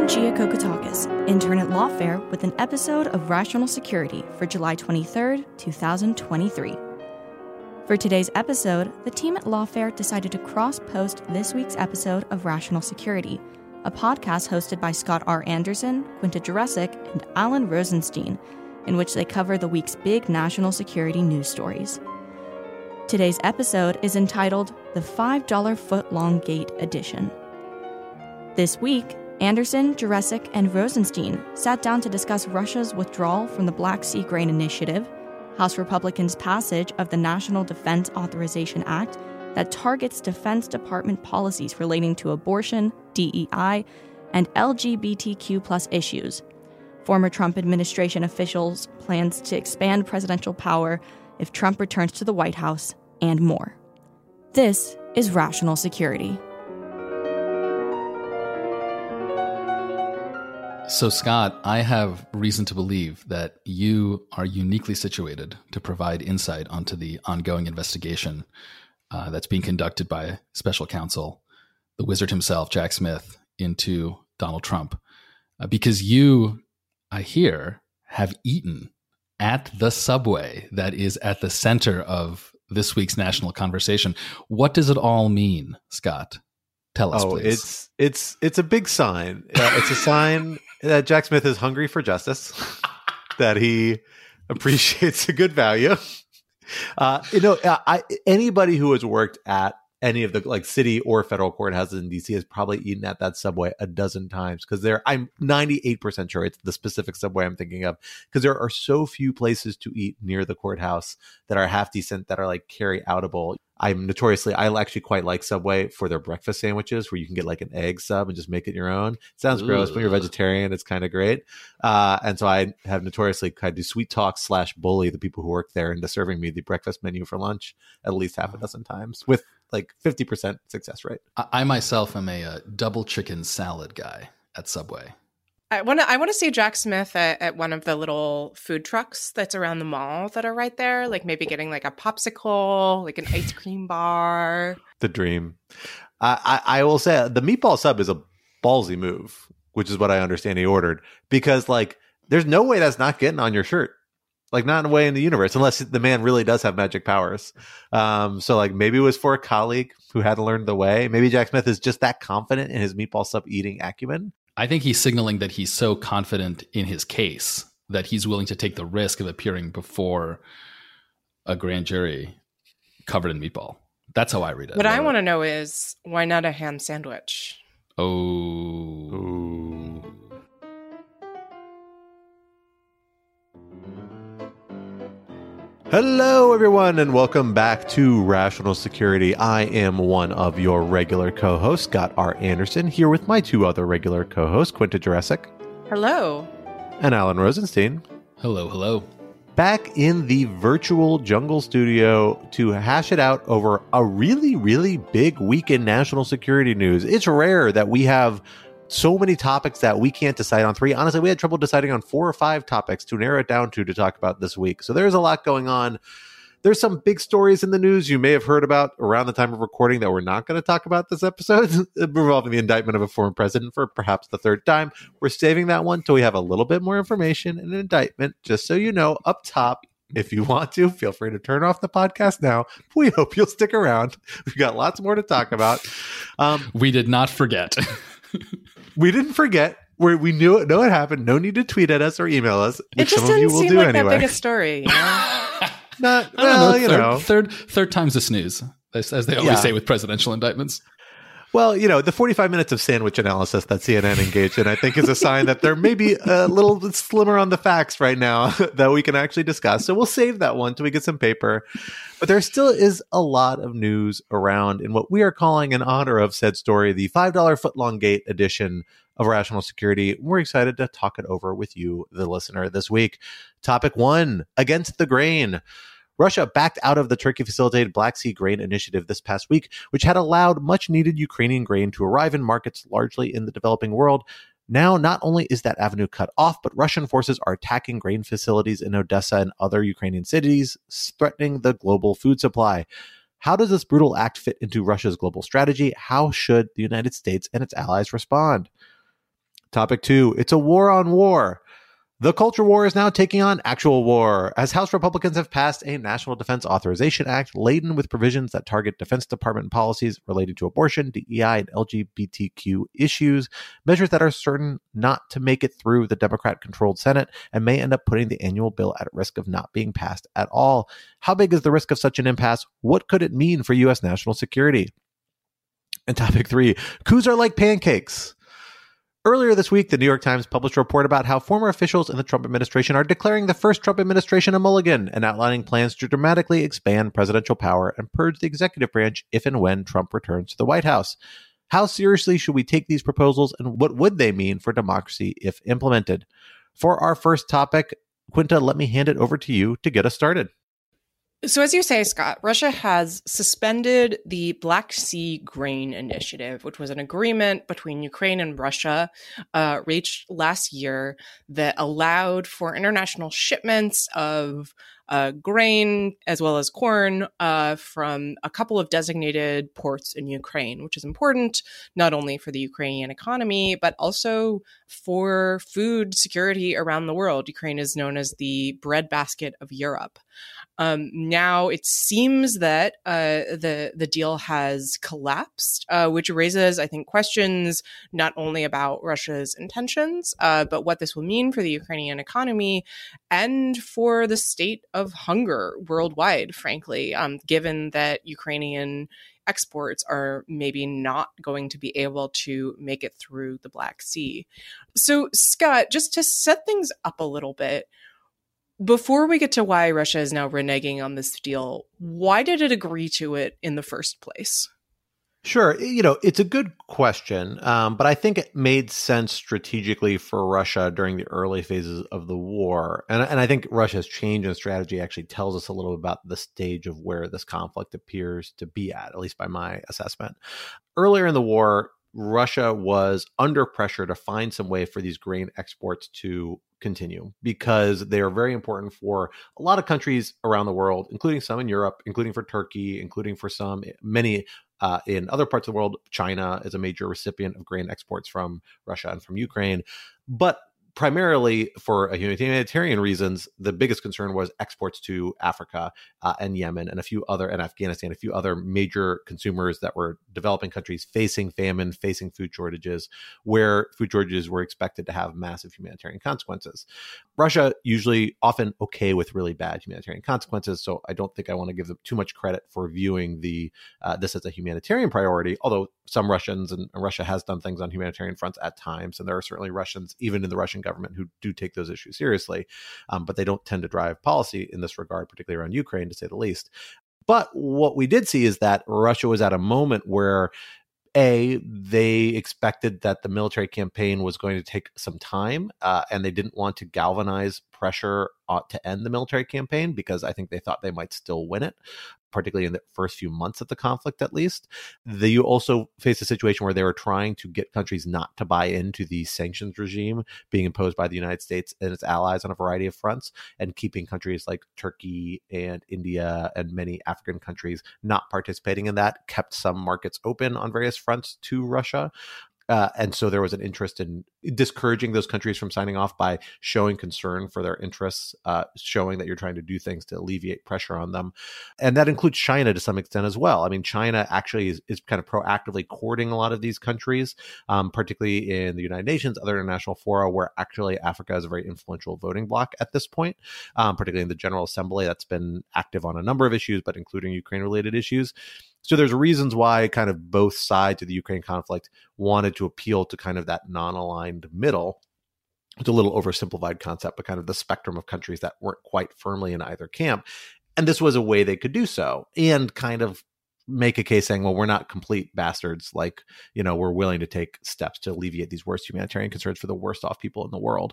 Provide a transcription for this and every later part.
I'm Gia Kokotakis, intern at Lawfare, with an episode of Rational Security for July 23rd, 2023. For today's episode, the team at Lawfare decided to cross post this week's episode of Rational Security, a podcast hosted by Scott R. Anderson, Quinta Jurecic, and Alan Rosenstein, in which they cover the week's big national security news stories. Today's episode is entitled The $5 Foot Long Gate Edition. This week, Anderson, Jurecic, and Rosenstein sat down to discuss Russia's withdrawal from the Black Sea Grain Initiative, House Republicans' passage of the National Defense Authorization Act that targets Defense Department policies relating to abortion, DEI, and LGBTQ issues. Former Trump administration officials' plans to expand presidential power if Trump returns to the White House, and more. This is Rational Security. So, Scott, I have reason to believe that you are uniquely situated to provide insight onto the ongoing investigation uh, that's being conducted by special counsel, the wizard himself, Jack Smith, into Donald Trump. Uh, because you, I hear, have eaten at the subway that is at the center of this week's national conversation. What does it all mean, Scott? Tell us, oh, please. it's it's it's a big sign. Uh, it's a sign that Jack Smith is hungry for justice, that he appreciates a good value. Uh, you know, I anybody who has worked at any of the like city or federal courthouses in DC has probably eaten at that subway a dozen times because there I'm 98% sure it's the specific subway I'm thinking of because there are so few places to eat near the courthouse that are half decent that are like carry outable. I'm notoriously I actually quite like Subway for their breakfast sandwiches where you can get like an egg sub and just make it your own. It sounds gross when you're vegetarian, it's kind of great. Uh, and so I have notoriously kind of do sweet talk slash bully the people who work there into serving me the breakfast menu for lunch at least half a dozen times with like 50% success rate. I, I myself am a uh, double chicken salad guy at Subway. I want to. I want to see Jack Smith at, at one of the little food trucks that's around the mall that are right there. Like maybe getting like a popsicle, like an ice cream bar. The dream. I, I, I will say the meatball sub is a ballsy move, which is what I understand he ordered because like there's no way that's not getting on your shirt. Like not in a way in the universe, unless the man really does have magic powers. Um, so like maybe it was for a colleague who hadn't learned the way. Maybe Jack Smith is just that confident in his meatball sub eating acumen. I think he's signaling that he's so confident in his case that he's willing to take the risk of appearing before a grand jury covered in meatball. That's how I read it. What I want to know is why not a ham sandwich? Oh. Hello, everyone, and welcome back to Rational Security. I am one of your regular co hosts, Scott R. Anderson, here with my two other regular co hosts, Quinta Jurecic Hello. and Alan Rosenstein. Hello, hello. back in the virtual jungle studio to hash it out over a really, really big week in national security news. It's rare that we have so many topics that we can't decide on three. Honestly, we had trouble deciding on four or five topics to narrow it down to to talk about this week. So there's a lot going on. There's some big stories in the news you may have heard about around the time of recording that we're not going to talk about this episode, involving the indictment of a former president for perhaps the third time. We're saving that one till we have a little bit more information and an indictment. Just so you know, up top, If you want to, feel free to turn off the podcast now. We hope you'll stick around. We've got lots more to talk about. Um, we did not forget. we didn't forget. We, we knew it. Know it happened. No need to tweet at us or email us. It just didn't seem like anyway. that big a story. You know? Not well, know, you third, know. Third third time's a snooze, as, as they always yeah. say with presidential indictments. Well, you know, the 45 minutes of sandwich analysis that CNN engaged in, I think, is a sign that they're maybe a little slimmer on the facts right now that we can actually discuss. So we'll save that one till we get some paper. But there still is a lot of news around in what we are calling, in honor of said story, the $5 footlong gate edition of Rational Security. We're excited to talk it over with you, the listener, this week. Topic one Against the Grain. Russia backed out of the Turkey facilitated Black Sea Grain Initiative this past week, which had allowed much needed Ukrainian grain to arrive in markets largely in the developing world. Now, not only is that avenue cut off, but Russian forces are attacking grain facilities in Odessa and other Ukrainian cities, threatening the global food supply. How does this brutal act fit into Russia's global strategy? How should the United States and its allies respond? Topic two it's a war on war. The culture war is now taking on actual war, as House Republicans have passed a National Defense Authorization Act laden with provisions that target Defense Department policies related to abortion, DEI, and LGBTQ issues, measures that are certain not to make it through the Democrat controlled Senate and may end up putting the annual bill at risk of not being passed at all. How big is the risk of such an impasse? What could it mean for U.S. national security? And topic three coups are like pancakes. Earlier this week, the New York Times published a report about how former officials in the Trump administration are declaring the first Trump administration a mulligan and outlining plans to dramatically expand presidential power and purge the executive branch if and when Trump returns to the White House. How seriously should we take these proposals and what would they mean for democracy if implemented? For our first topic, Quinta, let me hand it over to you to get us started. So, as you say, Scott, Russia has suspended the Black Sea Grain Initiative, which was an agreement between Ukraine and Russia uh, reached last year that allowed for international shipments of uh, grain as well as corn uh, from a couple of designated ports in Ukraine, which is important not only for the Ukrainian economy, but also for food security around the world. Ukraine is known as the breadbasket of Europe. Um, now it seems that uh, the the deal has collapsed, uh, which raises, I think, questions not only about Russia's intentions, uh, but what this will mean for the Ukrainian economy and for the state of hunger worldwide. Frankly, um, given that Ukrainian exports are maybe not going to be able to make it through the Black Sea. So, Scott, just to set things up a little bit, before we get to why Russia is now reneging on this deal, why did it agree to it in the first place? Sure. You know, it's a good question, um, but I think it made sense strategically for Russia during the early phases of the war. And, and I think Russia's change in strategy actually tells us a little about the stage of where this conflict appears to be at, at least by my assessment. Earlier in the war, Russia was under pressure to find some way for these grain exports to continue because they are very important for a lot of countries around the world, including some in Europe, including for Turkey, including for some many uh, in other parts of the world. China is a major recipient of grain exports from Russia and from Ukraine. But primarily for humanitarian reasons, the biggest concern was exports to Africa uh, and Yemen and a few other and Afghanistan, a few other major consumers that were developing countries facing famine, facing food shortages, where food shortages were expected to have massive humanitarian consequences. Russia usually often okay with really bad humanitarian consequences, so I don't think I want to give them too much credit for viewing the uh, this as a humanitarian priority. Although some Russians and Russia has done things on humanitarian fronts at times, and there are certainly Russians even in the Russian government who do take those issues seriously, um, but they don't tend to drive policy in this regard, particularly around Ukraine, to say the least. But what we did see is that Russia was at a moment where a they expected that the military campaign was going to take some time uh, and they didn't want to galvanize pressure uh, to end the military campaign because i think they thought they might still win it particularly in the first few months of the conflict, at least. The, you also face a situation where they were trying to get countries not to buy into the sanctions regime being imposed by the United States and its allies on a variety of fronts, and keeping countries like Turkey and India and many African countries not participating in that, kept some markets open on various fronts to Russia. Uh, and so there was an interest in discouraging those countries from signing off by showing concern for their interests, uh, showing that you're trying to do things to alleviate pressure on them. And that includes China to some extent as well. I mean, China actually is, is kind of proactively courting a lot of these countries, um, particularly in the United Nations, other international fora where actually Africa is a very influential voting bloc at this point, um, particularly in the General Assembly that's been active on a number of issues, but including Ukraine related issues. So there's reasons why kind of both sides of the Ukraine conflict wanted to appeal to kind of that middle. It's a little oversimplified concept, but kind of the spectrum of countries that weren't quite firmly in either camp. And this was a way they could do so and kind of make a case saying, well, we're not complete bastards. Like, you know, we're willing to take steps to alleviate these worst humanitarian concerns for the worst off people in the world.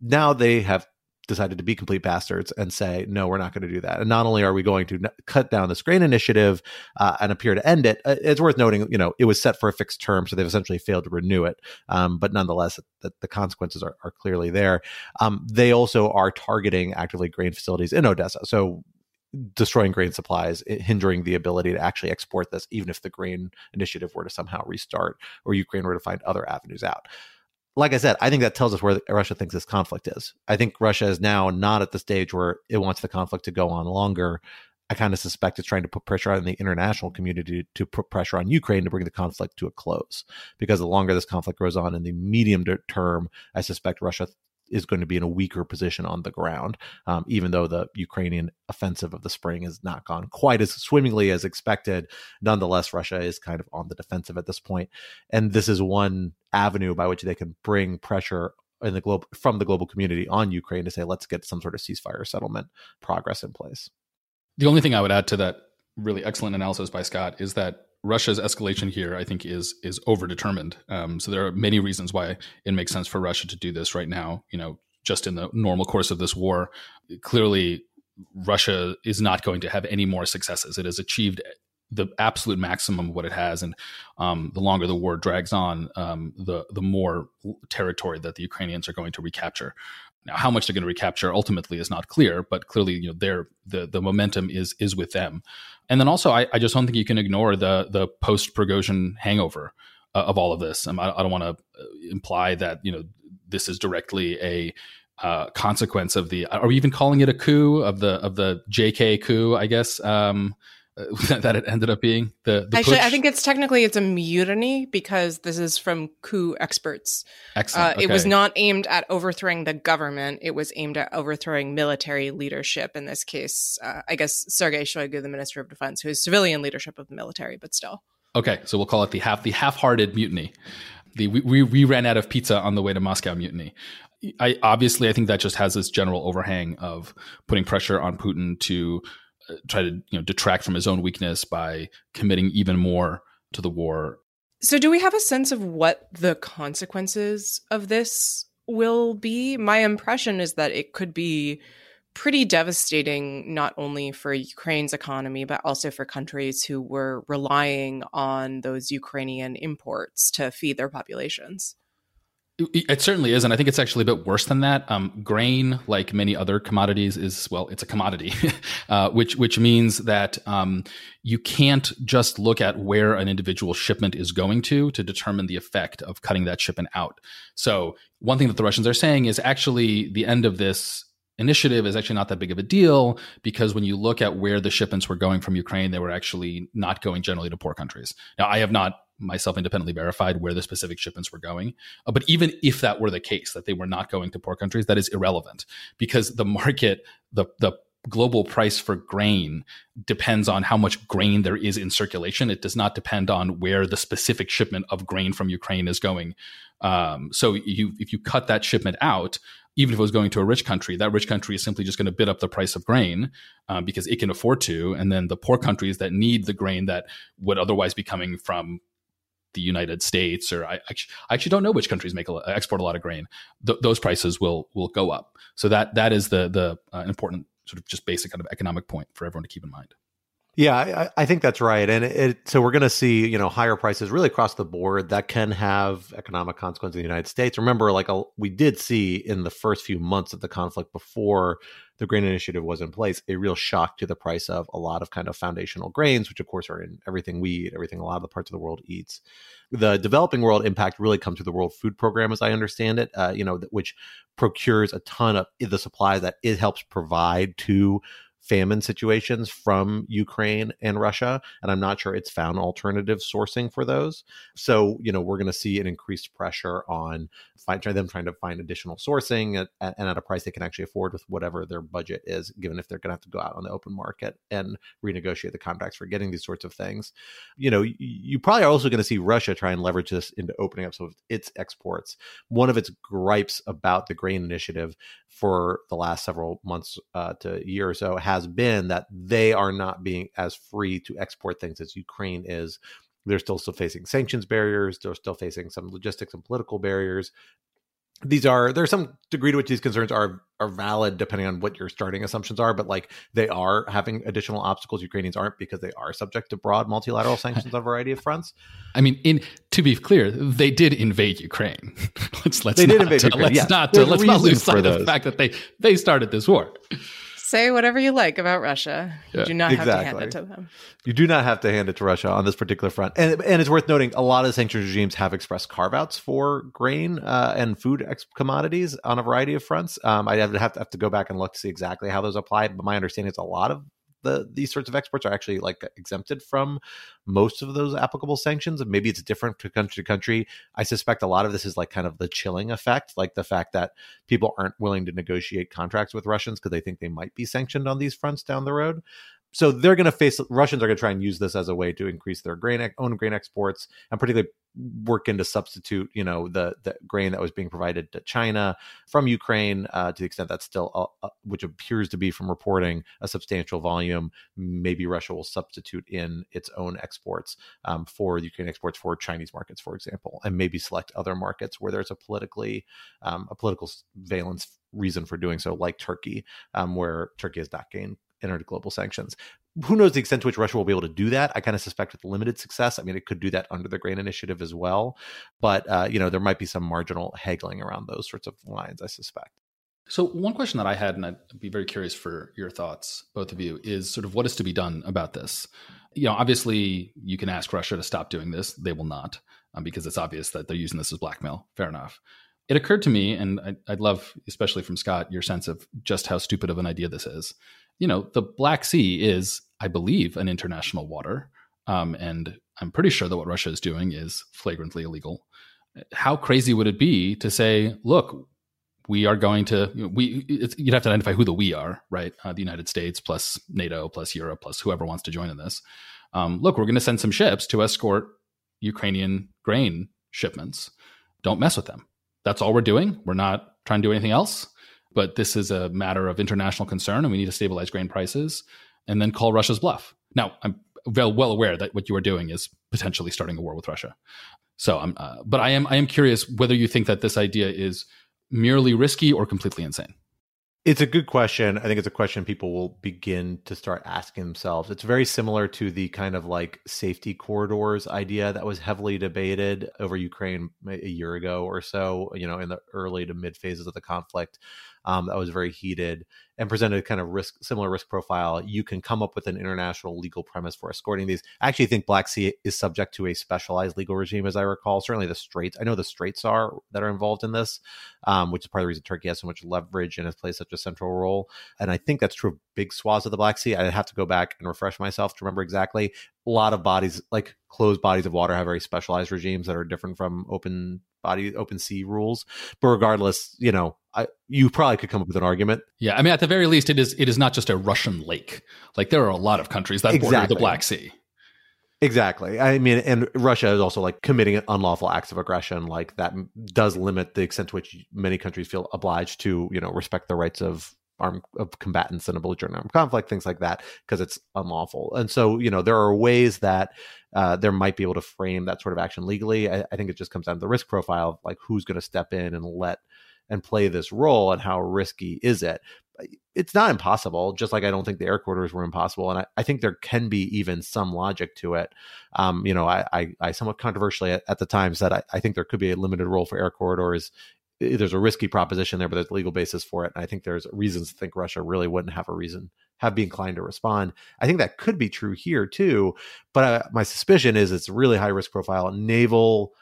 Now they have decided to be complete bastards and say, no, we're not going to do that. And not only are we going to n- cut down this grain initiative uh, and appear to end it, uh, it's worth noting, you know, it was set for a fixed term, so they've essentially failed to renew it. Um, but nonetheless, the, the consequences are, are, clearly there. Um, they also are targeting actively grain facilities in Odessa. So destroying grain supplies, hindering the ability to actually export this, even if the grain initiative were to somehow restart or Ukraine were to find other avenues out like I said, I think that tells us where Russia thinks this conflict is. I think Russia is now not at the stage where it wants the conflict to go on longer. I kind of suspect it's trying to put pressure on the international community to put pressure on Ukraine to bring the conflict to a close. Because the longer this conflict goes on in the medium term, I suspect Russia is going to be in a weaker position on the ground, um, even though the Ukrainian offensive of the spring has not gone quite as swimmingly as expected. Nonetheless, Russia is kind of on the defensive at this point, and this is one avenue by which they can bring pressure in the global from the global community on Ukraine to say, let's get some sort of ceasefire settlement progress in place. The only thing I would add to that really excellent analysis by Scott is that Russia's escalation here, I think, is is overdetermined. Um, so there are many reasons why it makes sense for Russia to do this right now. You know, just in the normal course of this war, clearly Russia is not going to have any more successes. It has achieved the absolute maximum of what it has, and um, the longer the war drags on, um, the the more territory that the Ukrainians are going to recapture. Now, how much they're going to recapture ultimately is not clear, but clearly, you know, their the the momentum is is with them. And then also, I, I just don't think you can ignore the the post Prigozhin hangover uh, of all of this. Um, I, I don't want to uh, imply that you know this is directly a uh, consequence of the. Are we even calling it a coup of the of the JK coup? I guess. Um, that it ended up being the, the actually i think it's technically it's a mutiny because this is from coup experts. Excellent. Uh, okay. it was not aimed at overthrowing the government. It was aimed at overthrowing military leadership in this case uh, i guess sergei shoigu the minister of defense who is civilian leadership of the military but still. Okay so we'll call it the half the half-hearted mutiny. The we, we, we ran out of pizza on the way to moscow mutiny. I obviously I think that just has this general overhang of putting pressure on Putin to try to you know detract from his own weakness by committing even more to the war. So, do we have a sense of what the consequences of this will be? My impression is that it could be pretty devastating, not only for Ukraine's economy, but also for countries who were relying on those Ukrainian imports to feed their populations. It certainly is, and I think it's actually a bit worse than that. Um, grain, like many other commodities, is well, it's a commodity, uh, which which means that um, you can't just look at where an individual shipment is going to to determine the effect of cutting that shipment out. So one thing that the Russians are saying is actually the end of this initiative is actually not that big of a deal because when you look at where the shipments were going from Ukraine, they were actually not going generally to poor countries. Now, I have not myself independently verified where the specific shipments were going. Uh, but even if that were the case, that they were not going to poor countries, that is irrelevant because the market, the the global price for grain depends on how much grain there is in circulation. It does not depend on where the specific shipment of grain from Ukraine is going. Um, so you, if you cut that shipment out, even if it was going to a rich country, that rich country is simply just going to bid up the price of grain um, because it can afford to. And then the poor countries that need the grain that would otherwise be coming from the United States, or I, I actually don't know which countries make a, export a lot of grain. Th- those prices will will go up. So that that is the the uh, important sort of just basic kind of economic point for everyone to keep in mind. Yeah, I, I, think that's right, and it, it, so we're going to see you know higher prices really across the board that can have economic consequences in the United States. Remember, like a, we did see in the first few months of the conflict before the grain initiative was in place, a real shock to the price of a lot of kind of foundational grains, which of course are in everything we eat, everything a lot of the parts of the world eats. The developing world impact really comes through the World Food Program, as I understand it, uh, you know, which procures a ton of the supplies that it helps provide to famine situations from Ukraine and Russia, and I'm not sure it's found alternative sourcing for those. So, you know, we're going to see an increased pressure on find, them trying to find additional sourcing at, at, and at a price they can actually afford with whatever their budget is, given if they're going to have to go out on the open market and renegotiate the contracts for getting these sorts of things. You know, you, you probably are also going to see Russia try and leverage this into opening up some of its exports. One of its gripes about the grain initiative for the last several months uh, to year or so has been that they are not being as free to export things as Ukraine is. They're still still facing sanctions barriers. They're still facing some logistics and political barriers these are there's some degree to which these concerns are are valid depending on what your starting assumptions are but like they are having additional obstacles ukrainians aren't because they are subject to broad multilateral sanctions on a variety of fronts i mean in to be clear they did invade ukraine let's let's they not, did invade ukraine, let's yes. not let's not lose sight of the fact that they they started this war Say whatever you like about Russia. You do not exactly. have to hand it to them. You do not have to hand it to Russia on this particular front. And, and it's worth noting a lot of sanctions regimes have expressed carve outs for grain uh, and food ex- commodities on a variety of fronts. Um, I'd have to, have to have to go back and look to see exactly how those apply. But my understanding is a lot of the these sorts of exports are actually like exempted from most of those applicable sanctions and maybe it's different to country to country. I suspect a lot of this is like kind of the chilling effect like the fact that people aren't willing to negotiate contracts with russians because they think they might be sanctioned on these fronts down the road so they're going to face Russians are going to try and use this as a way to increase their grain own grain exports and particularly work in to substitute you know the the grain that was being provided to China from Ukraine uh, to the extent that's still uh, uh, which appears to be from reporting a substantial volume. Maybe Russia will substitute in its own exports um, for Ukraine exports for Chinese markets for example and maybe select other markets where there's a politically um, a political valence reason for doing so like Turkey um, where Turkey has not gained entered global sanctions. Who knows the extent to which Russia will be able to do that? I kind of suspect with limited success. I mean, it could do that under the Grain Initiative as well, but uh, you know there might be some marginal haggling around those sorts of lines. I suspect. So one question that I had, and I'd be very curious for your thoughts, both of you, is sort of what is to be done about this. You know, obviously, you can ask Russia to stop doing this; they will not, um, because it's obvious that they're using this as blackmail. Fair enough it occurred to me, and I'd, I'd, love, especially from Scott, your sense of just how stupid of an idea this is you know, the Black Sea is, I believe, an international water. Um, and I'm pretty sure that what Russia is doing is flagrantly illegal. How crazy would it be to say, look, we are going to, you know, we, you'd have to identify who the we are, right? Uh, the United States plus NATO plus Europe plus whoever wants to join in this. Um, look, we're going to send some ships to escort Ukrainian grain shipments. Don't mess with them. That's all we're doing. We're not trying to do anything else but this is a matter of international concern and we need to stabilize grain prices and then call Russia's bluff. Now, I'm well, aware that what you are doing is potentially starting a war with Russia. So I'm, uh, but I am, I am curious whether you think that this idea is merely risky or completely insane. It's a good question. I think it's a question people will begin to start asking themselves. It's very similar to the kind of like safety corridors idea that was heavily debated over Ukraine eh, a year ago or so, you know, in the early to mid phases of the conflict um, that was very heated and presented a kind of risk similar risk profile. You can come up with an international legal premise for escorting these. I actually think black sea is subject to a specialized legal regime as i recall. Certainly the straits i know the straits are that are involved in this um, which is part of the reason turkey has so much leverage and has played such a central role. And i think that's true of big swaths of the black sea. I'd have to go back and refresh myself to remember exactly. A lot of bodies like closed bodies of water have very specialized regimes that are different from open body open sea rules but regardless you know I, you probably could come up with an argument yeah i mean at the very least it is it is not just a russian lake like there are a lot of countries that exactly. border the black sea Exactly. I mean, and Russia is also like committing unlawful acts of aggression. Like that does limit the extent to which many countries feel obliged to, you know, respect the rights of armed of combatants in a belligerent armed conflict, things like that, because it's unlawful. And so, you know, there are ways that uh, there might be able to frame that sort of action legally. I, I think it just comes down to the risk profile of like who's going to step in and let and play this role and how risky is it. it's not impossible, just like I don't think the air corridors were impossible. And I, I think there can be even some logic to it. Um, you know, I, I, I somewhat controversially at, at, the time said I, I think there could be a limited role for air corridors there's a risky proposition there, but there's legal basis for it. And I think there's reasons to think Russia really wouldn't have a reason, have be inclined to respond. I think that could be true here too. But uh, my suspicion is it's really high risk profile. Naval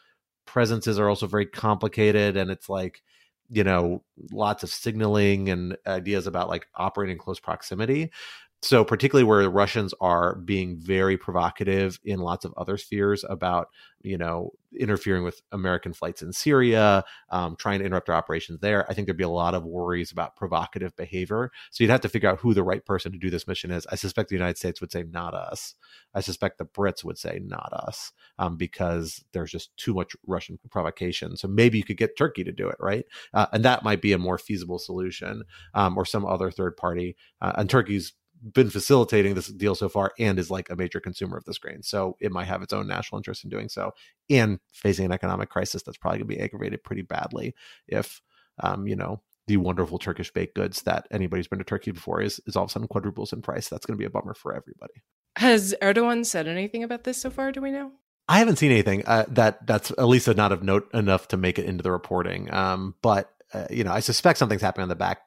presences are also very complicated. And it's like, you know, lots of signaling and ideas about like operating close proximity. So, particularly where the Russians are being very provocative in lots of other spheres about, you know, interfering with American flights in Syria, um, trying to interrupt our operations there, I think there'd be a lot of worries about provocative behavior. So, you'd have to figure out who the right person to do this mission is. I suspect the United States would say, not us. I suspect the Brits would say, not us, um, because there's just too much Russian provocation. So, maybe you could get Turkey to do it, right? Uh, and that might be a more feasible solution um, or some other third party. Uh, and Turkey's been facilitating this deal so far and is like a major consumer of this grain. So it might have its own national interest in doing so and facing an economic crisis that's probably going to be aggravated pretty badly if, um, you know, the wonderful Turkish baked goods that anybody's been to Turkey before is, is all of a sudden quadruples in price. That's going to be a bummer for everybody. Has Erdogan said anything about this so far? Do we know? I haven't seen anything uh, that that's at least not of note enough to make it into the reporting. Um, but uh, you know, I suspect something's happening on the back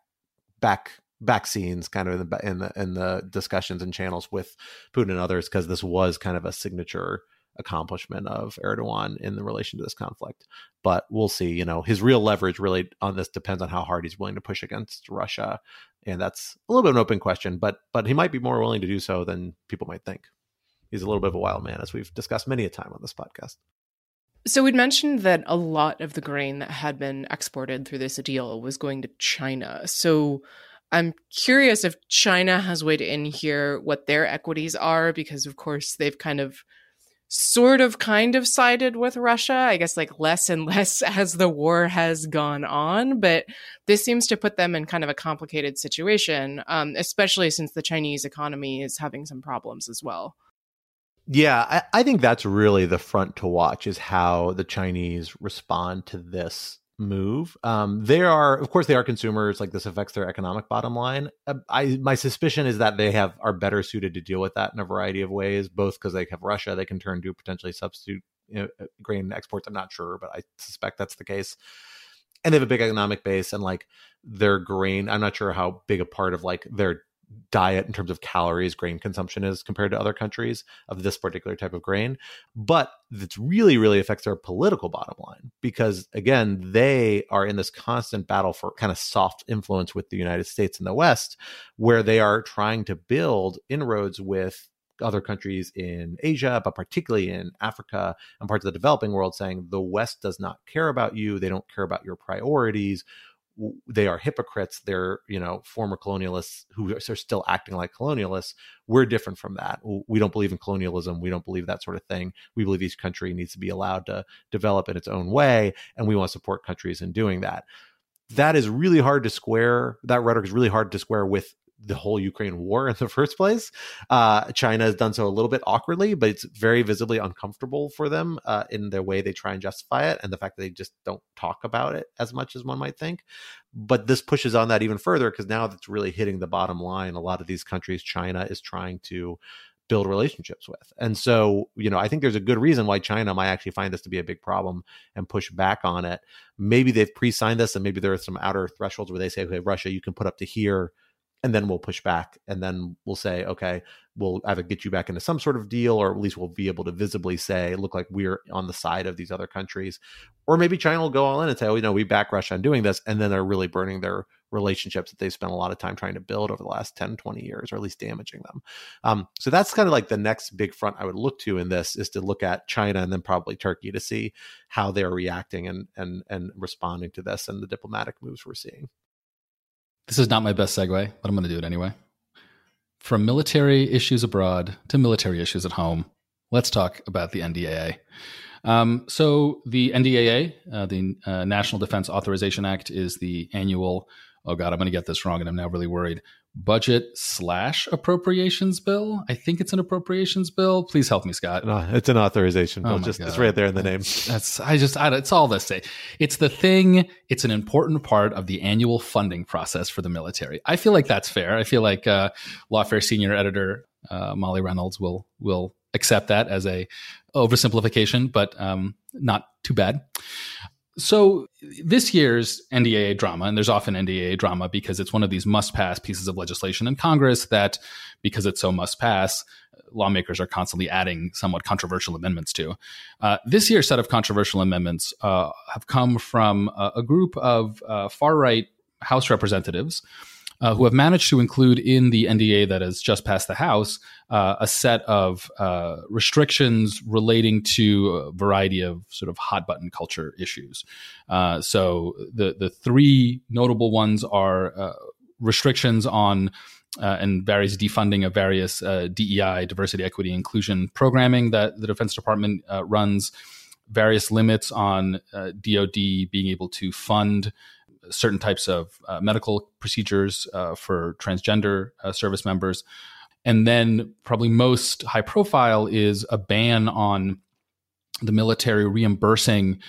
back back scenes kind of in the in the in the discussions and channels with Putin and others because this was kind of a signature accomplishment of Erdogan in the relation to this conflict. But we'll see. You know, his real leverage really on this depends on how hard he's willing to push against Russia, and that's a little bit of an open question. But but he might be more willing to do so than people might think. He's a little bit of a wild man, as we've discussed many a time on this podcast. So we'd mentioned that a lot of the grain that had been exported through this deal was going to China. So I'm curious if China has weighed in here what their equities are, because of course they've kind of sort of kind of sided with Russia, I guess like less and less as the war has gone on. But this seems to put them in kind of a complicated situation, um, especially since the Chinese economy is having some problems as well. Yeah, I, I think that's really the front to watch is how the Chinese respond to this move. Um, they are, of course, they are consumers. Like this affects their economic bottom line. Uh, I my suspicion is that they have are better suited to deal with that in a variety of ways. Both because they have Russia, they can turn to potentially substitute you know, uh, grain exports. I'm not sure, but I suspect that's the case. And they have a big economic base, and like their grain. I'm not sure how big a part of like their diet in terms of calories grain consumption is compared to other countries of this particular type of grain but it really really affects their political bottom line because again they are in this constant battle for kind of soft influence with the united states and the west where they are trying to build inroads with other countries in Asia, but particularly in Africa and parts of the developing world, saying the West does not care about you. They don't care about your priorities they are hypocrites they're you know former colonialists who are still acting like colonialists we're different from that. We don't believe in colonialism we don't believe that sort of thing. We believe each country needs to be allowed to develop in its own way and we want to support countries in doing that. That is really hard to square that rhetoric is really hard to square with the whole Ukraine war in the first place. Uh, China has done so a little bit awkwardly, but it's very visibly uncomfortable for them uh, in the way they try and justify it, and the fact that they just don't talk about it as much as one might think. But this pushes on that even further because now that's really hitting the bottom line. A lot of these countries, China is trying to build relationships with. And so, you know, I think there's a good reason why China might actually find this to be a big problem and push back on it. Maybe they've pre signed this and maybe there are some outer thresholds where they say, okay, Russia, you can put up to here and then we'll push back and then we'll say okay we'll either get you back into some sort of deal or at least we'll be able to visibly say look like we're on the side of these other countries or maybe china will go all in and say oh you know we back russia on doing this and then they're really burning their relationships that they've spent a lot of time trying to build over the last 10 20 years or at least damaging them. Um, so that's kind of like the next big front i would look to in this is to look at china and then probably turkey to see how they're reacting and and and responding to this and the diplomatic moves we're seeing this is not my best segue, but I'm going to do it anyway. From military issues abroad to military issues at home, let's talk about the NDAA. Um, so, the NDAA, uh, the uh, National Defense Authorization Act, is the annual, oh God, I'm going to get this wrong and I'm now really worried, budget slash appropriations bill. I think it's an appropriations bill. Please help me, Scott. No, it's an authorization bill. Oh just it's right there in the name. That's I just I, it's all the same. It's the thing. It's an important part of the annual funding process for the military. I feel like that's fair. I feel like uh, Lawfare senior editor uh, Molly Reynolds will will accept that as a oversimplification, but um, not too bad. So this year's NDAA drama, and there's often NDAA drama because it's one of these must-pass pieces of legislation in Congress that, because it's so must-pass, lawmakers are constantly adding somewhat controversial amendments to. Uh, this year's set of controversial amendments uh, have come from a, a group of uh, far-right House representatives uh, who have managed to include in the NDAA that has just passed the House uh, a set of uh, restrictions relating to a variety of sort of hot button culture issues. Uh, so the the three notable ones are uh, restrictions on. Uh, and various defunding of various DEI, diversity, equity, inclusion programming that the Defense Department runs, various limits on DoD being able to fund certain types of uh, medical procedures uh, for transgender uh, service members. And then, probably most high profile is a ban on the military reimbursing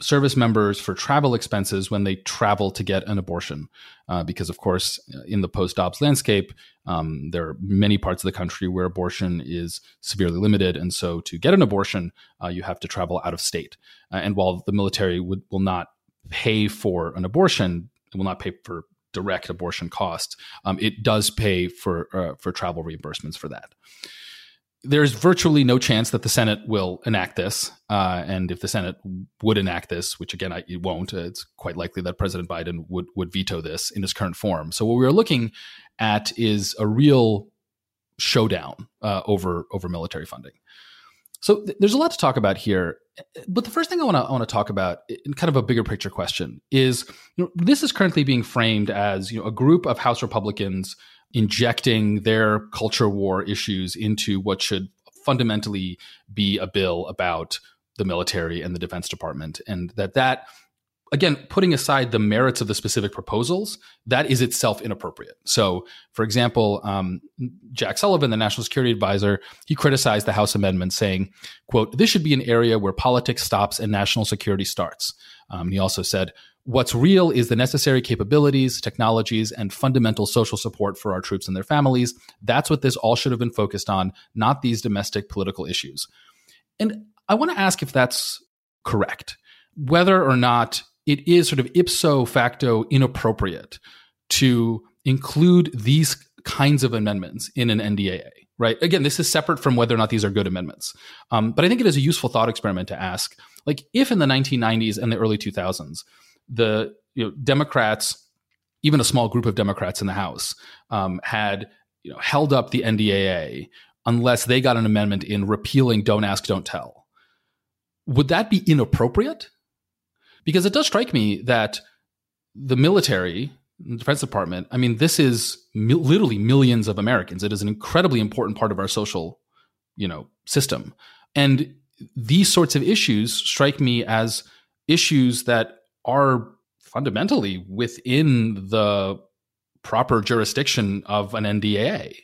service members for travel expenses when they travel to get an abortion. Uh, because, of course, in the post Dobbs landscape, um, there are many parts of the country where abortion is severely limited. And so, to get an abortion, uh, you have to travel out of state. Uh, and while the military would, will not pay for an abortion, it will not pay for direct abortion costs. Um, it does pay for uh, for travel reimbursements for that. There's virtually no chance that the Senate will enact this, uh, and if the Senate would enact this, which again I, it won't, uh, it's quite likely that President Biden would would veto this in its current form. So what we are looking at is a real showdown uh, over over military funding. So th- there's a lot to talk about here, but the first thing I want to I want to talk about in kind of a bigger picture question is you know this is currently being framed as you know a group of House Republicans injecting their culture war issues into what should fundamentally be a bill about the military and the Defense Department, and that that again, putting aside the merits of the specific proposals, that is itself inappropriate. So, for example, um, Jake Sullivan, the national security advisor, he criticized the House amendment, saying, "quote This should be an area where politics stops and national security starts." Um, he also said. What's real is the necessary capabilities, technologies, and fundamental social support for our troops and their families. That's what this all should have been focused on, not these domestic political issues. And I want to ask if that's correct. Whether or not it is sort of ipso facto inappropriate to include these kinds of amendments in an NDAA, right? Again, this is separate from whether or not these are good amendments. Um, but I think it is a useful thought experiment to ask, like, if in the 1990s and the early 2000s, the you know, Democrats, even a small group of Democrats in the House, um, had you know, held up the NDAA unless they got an amendment in repealing "Don't Ask, Don't Tell," would that be inappropriate? Because it does strike me that the military, the Defense Department, I mean, this is mi- literally millions of Americans. It is an incredibly important part of our social, you know, system. And these sorts of issues strike me as issues that are fundamentally within the proper jurisdiction of an NDAA.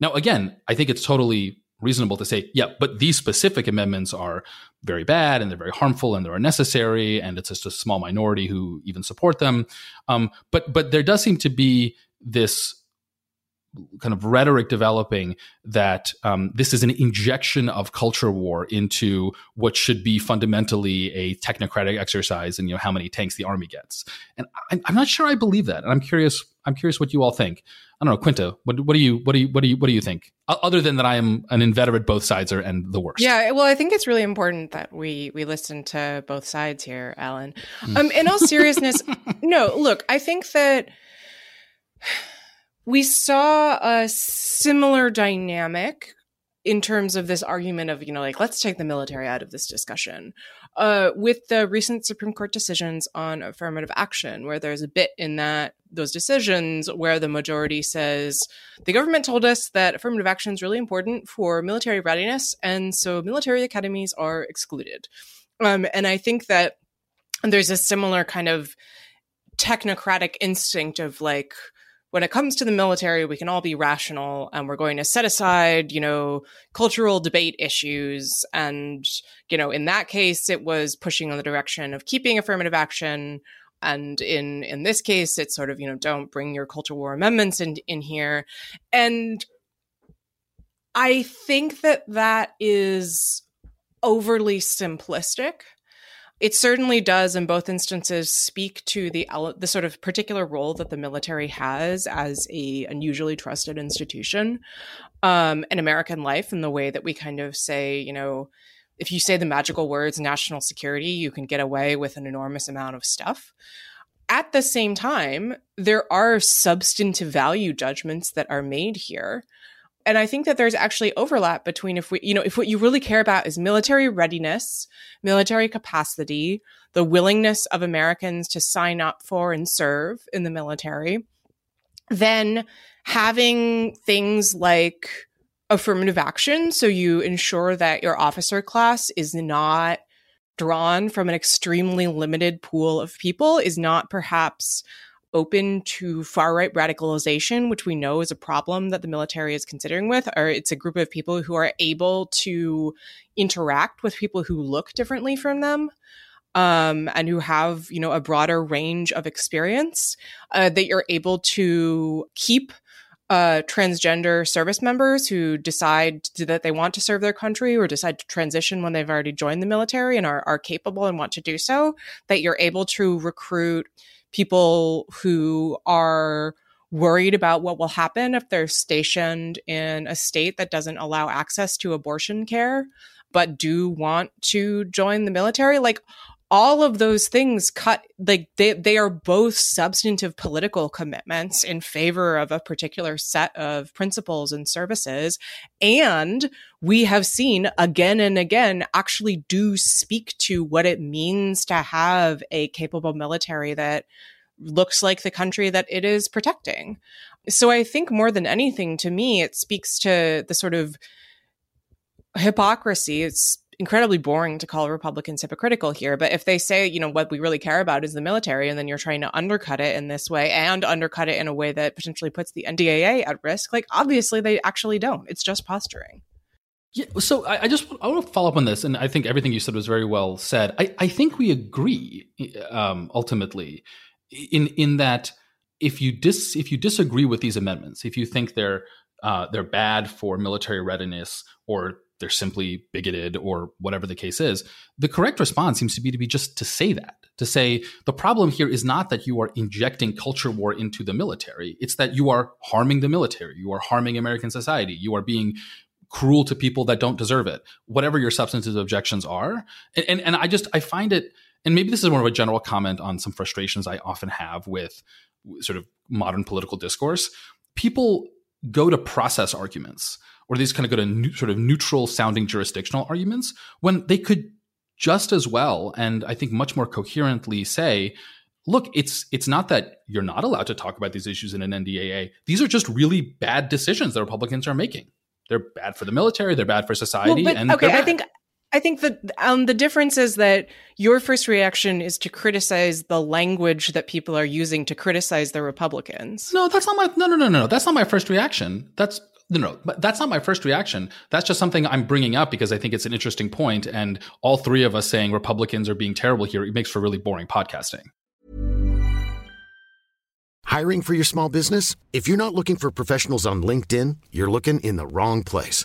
Now, again, I think it's totally reasonable to say, yeah, but these specific amendments are very bad and they're very harmful and they're unnecessary and it's just a small minority who even support them. Um, but but there does seem to be this kind of rhetoric developing that um, this is an injection of culture war into what should be fundamentally a technocratic exercise in you know how many tanks the army gets and I'm, I'm not sure i believe that and i'm curious i'm curious what you all think I don't know, Quinta. What, what do you what do you what do you what do you think? Other than that, I am an inveterate both sides are and the worst. Yeah, well, I think it's really important that we we listen to both sides here, Alan. Hmm. Um, in all seriousness, no. Look, I think that we saw a similar dynamic in terms of this argument of you know like let's take the military out of this discussion uh, with the recent supreme court decisions on affirmative action where there's a bit in that those decisions where the majority says the government told us that affirmative action is really important for military readiness and so military academies are excluded. Um, and i think that there's a similar kind of technocratic instinct of like when it comes to the military, we can all be rational and we're going to set aside, you know, cultural debate issues. And, you know, in that case, it was pushing in the direction of keeping affirmative action. And in, in this case, it's sort of, you know, don't bring your culture war amendments in, in here. And I think that that is overly simplistic it certainly does in both instances speak to the the sort of particular role that the military has as a unusually trusted institution um, in American life, in the way that we kind of say, you know, if you say the magical words national security, you can get away with an enormous amount of stuff. At the same time, there are substantive value judgments that are made here and I think that there's actually overlap between if we, you know, if what you really care about is military readiness, military capacity, the willingness of Americans to sign up for and serve in the military, then having things like affirmative action. So you ensure that your officer class is not drawn from an extremely limited pool of people is not perhaps open to far right radicalization, which we know is a problem that the military is considering with, or it's a group of people who are able to interact with people who look differently from them. Um, and who have, you know, a broader range of experience, uh, that you're able to keep uh, transgender service members who decide to, that they want to serve their country or decide to transition when they've already joined the military and are, are capable and want to do so, that you're able to recruit people who are worried about what will happen if they're stationed in a state that doesn't allow access to abortion care but do want to join the military. Like all of those things cut like they, they are both substantive political commitments in favor of a particular set of principles and services. And we have seen again and again actually do speak to what it means to have a capable military that looks like the country that it is protecting. So i think more than anything to me it speaks to the sort of hypocrisy it's incredibly boring to call Republicans hypocritical here. But if they say, you know, what we really care about is the military, and then you're trying to undercut it in this way and undercut it in a way that potentially puts the NDAA at risk, like obviously they actually don't. It's just posturing. Yeah, so I, I just I want to follow up on this, and I think everything you said was very well said. I, I think we agree um, ultimately in in that if you dis if you disagree with these amendments, if you think they're uh, they're bad for military readiness or they're simply bigoted or whatever the case is. The correct response seems to be to be just to say that, to say the problem here is not that you are injecting culture war into the military. It's that you are harming the military. You are harming American society. You are being cruel to people that don't deserve it, whatever your substantive objections are. And, and, and I just, I find it, and maybe this is more of a general comment on some frustrations I often have with sort of modern political discourse. People go to process arguments or these kind of go to new, sort of neutral sounding jurisdictional arguments when they could just as well and I think much more coherently say, look, it's it's not that you're not allowed to talk about these issues in an NDAA. These are just really bad decisions that Republicans are making. They're bad for the military. They're bad for society. Well, but, and okay, I think I think that um, the difference is that your first reaction is to criticize the language that people are using to criticize the Republicans. No, that's not my no no no no. That's not my first reaction. That's no, no, but that's not my first reaction. That's just something I'm bringing up because I think it's an interesting point, and all three of us saying Republicans are being terrible here it makes for really boring podcasting. Hiring for your small business? If you're not looking for professionals on LinkedIn, you're looking in the wrong place.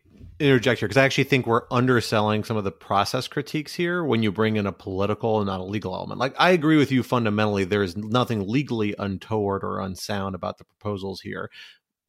interject here because I actually think we're underselling some of the process critiques here when you bring in a political and not a legal element. Like I agree with you fundamentally, there is nothing legally untoward or unsound about the proposals here.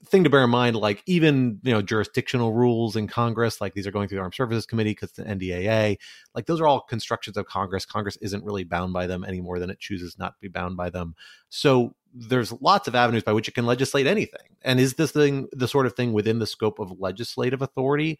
Thing to bear in mind, like even you know jurisdictional rules in Congress, like these are going through the Armed Services Committee because the NDAA, like those are all constructions of Congress. Congress isn't really bound by them any more than it chooses not to be bound by them. So there's lots of avenues by which it can legislate anything. And is this thing the sort of thing within the scope of legislative authority?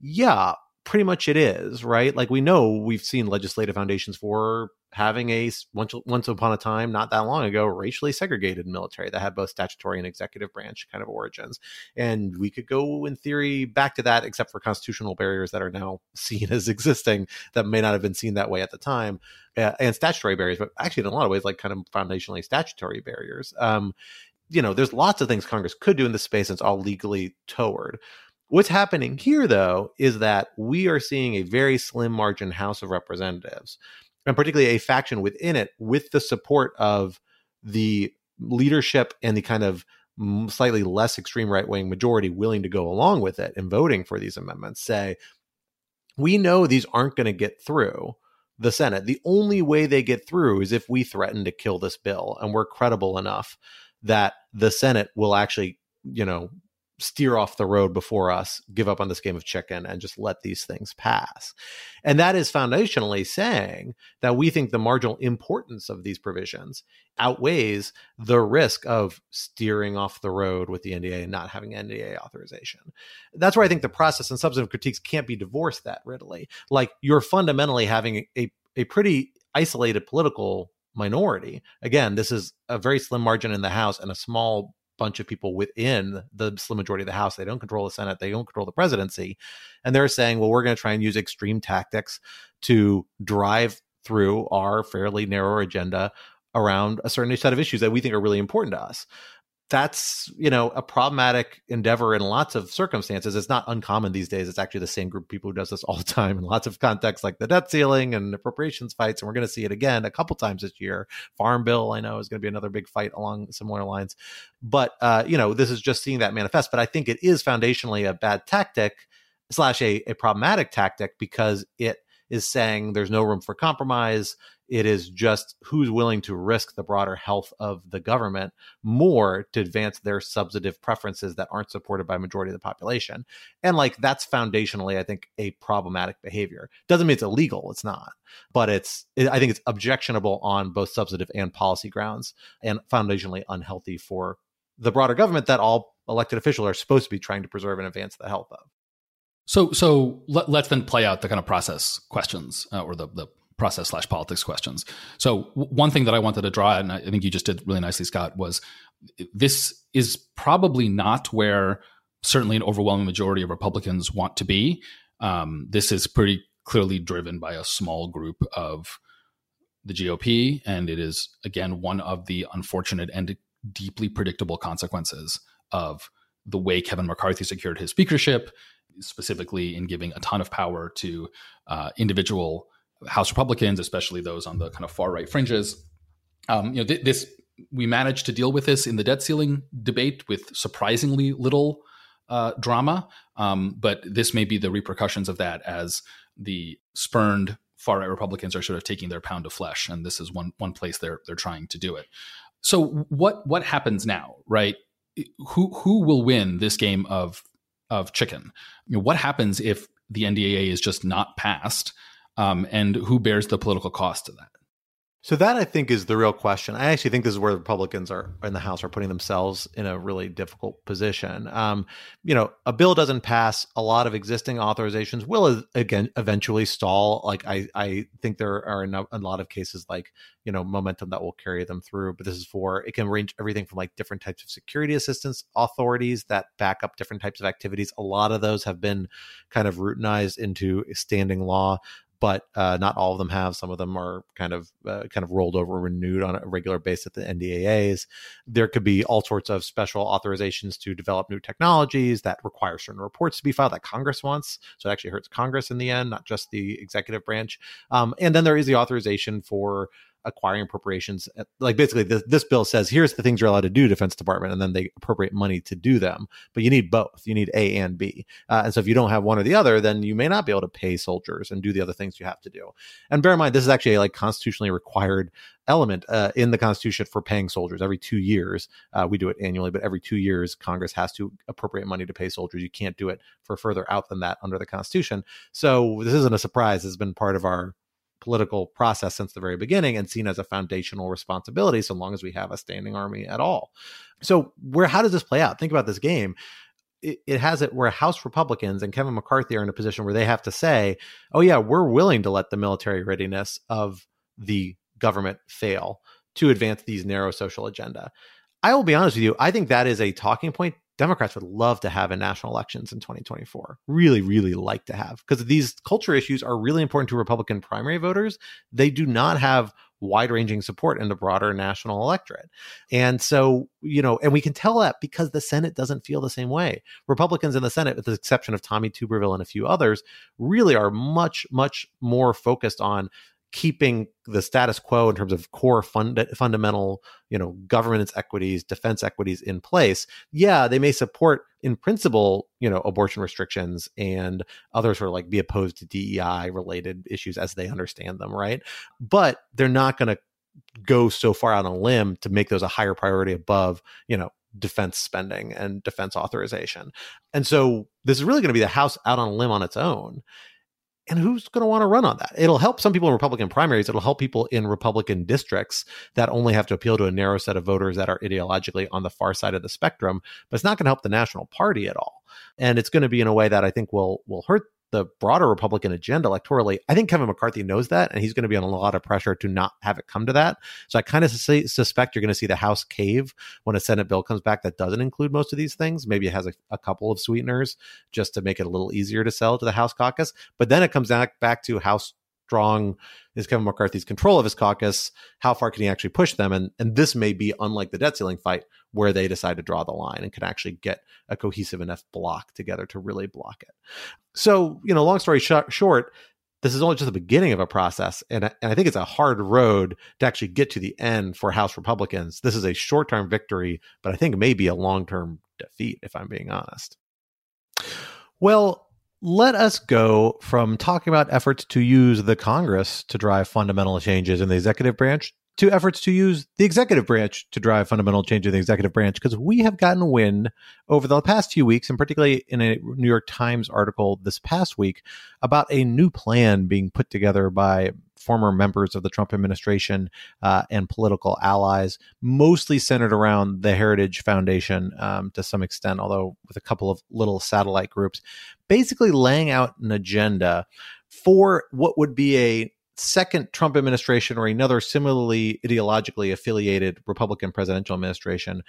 Yeah, pretty much it is, right? Like we know we've seen legislative foundations for having a once once upon a time, not that long ago, racially segregated military that had both statutory and executive branch kind of origins. And we could go in theory back to that, except for constitutional barriers that are now seen as existing that may not have been seen that way at the time, uh, and statutory barriers, but actually in a lot of ways, like kind of foundationally statutory barriers. Um, you know, there's lots of things Congress could do in this space, and it's all legally toward. What's happening here, though, is that we are seeing a very slim margin House of Representatives, and particularly a faction within it with the support of the leadership and the kind of mm, slightly less extreme right wing majority willing to go along with it and voting for these amendments say, we know these aren't going to get through the Senate. The only way they get through is if we threaten to kill this bill and we're credible enough that the Senate will actually, you know, steer off the road before us, give up on this game of chicken, and just let these things pass. And that is foundationally saying that we think the marginal importance of these provisions outweighs the risk of steering off the road with the NDA and not having NDA authorization. That's where I think the process and substantive critiques can't be divorced that readily. Like you're fundamentally having a, a pretty isolated political minority. Again, this is a very slim margin in the House and a small bunch of people within the slim majority of the House. They don't control the Senate, they don't control the presidency. And they're saying, well, we're going to try and use extreme tactics to drive through our fairly narrow agenda around a certain set of issues that we think are really important to us that's you know a problematic endeavor in lots of circumstances. It's not uncommon these days. It's actually the same group of people who does this all the time in lots of contexts like the debt ceiling and appropriations fights and we're going to see it again a couple times this year. Farm bill i know is going to be another big fight along similar lines. But uh, you know this is just seeing that manifest. But i think it is foundationally a bad tactic slash a, a problematic tactic because it is saying there's no room for compromise it is just who's willing to risk the broader health of the government more to advance their substantive preferences that aren't supported by majority of the population. And like that's foundationally, I think, a problematic behavior. Doesn't mean it's illegal, it's not. But it's it, I think it's objectionable on both substantive and policy grounds and foundationally unhealthy for the broader government that all elected officials are supposed to be trying to preserve and advance the health of. So, so let, us then play out the kind of process questions uh, or the, the process slash politics questions. So one thing that I wanted to draw, and I think you just did really nicely, Scott, was this is probably not where certainly an overwhelming majority of Republicans want to be. Um, this is pretty clearly driven by a small group of the GOP, and it is again one of the unfortunate and deeply predictable consequences of the way Kevin McCarthy secured his speakership, specifically in giving a ton of power to uh, individual House Republicans, especially those on the kind of far right fringes. Um, you know, th- this we managed to deal with this in the debt ceiling debate with surprisingly little uh, drama, um, but this may be the repercussions of that as the spurned far right Republicans are sort of taking their pound of flesh, and this is one one place they're they're trying to do it. So what what happens now, right? Who who will win this game of of chicken? You know, what happens if the NDAA is just not passed? um, and who bears the political cost of that? So that I think is the real question. I actually think this is where the Republicans are in the House are putting themselves in a really difficult position. Um, you know, a bill doesn't pass. A lot of existing authorizations will again eventually stall. Like I, I think there are a lot of cases like you know momentum that will carry them through. But this is for it can range everything from like different types of security assistance authorities that back up different types of activities. A lot of those have been kind of routinized into standing law but uh, not all of them have. Some of them are kind of uh, kind of rolled over, renewed on a regular basis at the NDAA's. There could be all sorts of special authorizations to develop new technologies that require certain reports to be filed that Congress wants. So it actually hurts Congress in the end, not just the executive branch. Um, and then there is the authorization for acquiring appropriations. Like basically, this, this bill says here's the things you're allowed to do, Defense Department, and then they appropriate money to do them. But you need both. You need A and B. Uh, and so if you don't have one or the other, then you may not be able to pay soldiers and do the other things you have to do. And bear in mind, this is actually a like constitutionally required element uh, in the Constitution for paying soldiers every two years. Uh, we do it annually, but every two years, Congress has to appropriate money to pay soldiers. You can't do it for further out than that under the Constitution. So this isn't a surprise. It's been part of our political process since the very beginning and seen as a foundational responsibility so long as we have a standing army at all. So where how does this play out? Think about this game. It, has it where House Republicans and Kevin McCarthy are in a position where they have to say, "Oh yeah, we're willing to let the military readiness of the government fail to advance these narrow social agenda." I will be honest with you, I think that is a talking point Democrats would love to have in national elections in 2024. Really, really like to have because these culture issues are really important to Republican primary voters. They do not have wide ranging support in the broader national electorate. And so, you know, and we can tell that because the Senate doesn't feel the same way. Republicans in the Senate, with the exception of Tommy Tuberville and a few others, really are much, much more focused on keeping the status quo in terms of core fund- fundamental, you know, governance equities, defense equities in place. Yeah, they may support in principle, you know, abortion restrictions and others sort of like be opposed to DEI related issues as they understand them, right? But they're not going to go so far out on a limb to make those a higher priority above, you know, defense spending and defense authorization. And so this is really going to be the House out on a limb on its own and who's going to want to run on that? It'll help some people in Republican primaries. It'll help people in Republican districts that only have to appeal to a narrow set of voters that are ideologically on the far side of the spectrum. But it's not going to help the national party at all, and it's going to be in a way that I think will will hurt the broader Republican agenda electorally. I think Kevin McCarthy knows that, and he's going to be on a lot of pressure to not have it come to that. So I kind of su- suspect you're going to see the House cave when a Senate bill comes back that doesn't include most of these things. Maybe it has a, a couple of sweeteners just to make it a little easier to sell to the House caucus. But then it comes back back to House strong is Kevin McCarthy's control of his caucus? How far can he actually push them? And and this may be unlike the debt ceiling fight, where they decide to draw the line and can actually get a cohesive enough block together to really block it. So you know, long story sh- short. This is only just the beginning of a process, and, and I think it's a hard road to actually get to the end for House Republicans. This is a short term victory, but I think maybe a long term defeat, if I'm being honest. Well, let us go from talking about efforts to use the Congress to drive fundamental changes in the executive branch to efforts to use the executive branch to drive fundamental change in the executive branch because we have gotten wind over the past few weeks, and particularly in a New York Times article this past week, about a new plan being put together by former members of the Trump administration uh, and political allies, mostly centered around the Heritage Foundation um, to some extent, although with a couple of little satellite groups, basically laying out an agenda for what would be a second Trump administration or another similarly ideologically affiliated Republican presidential administration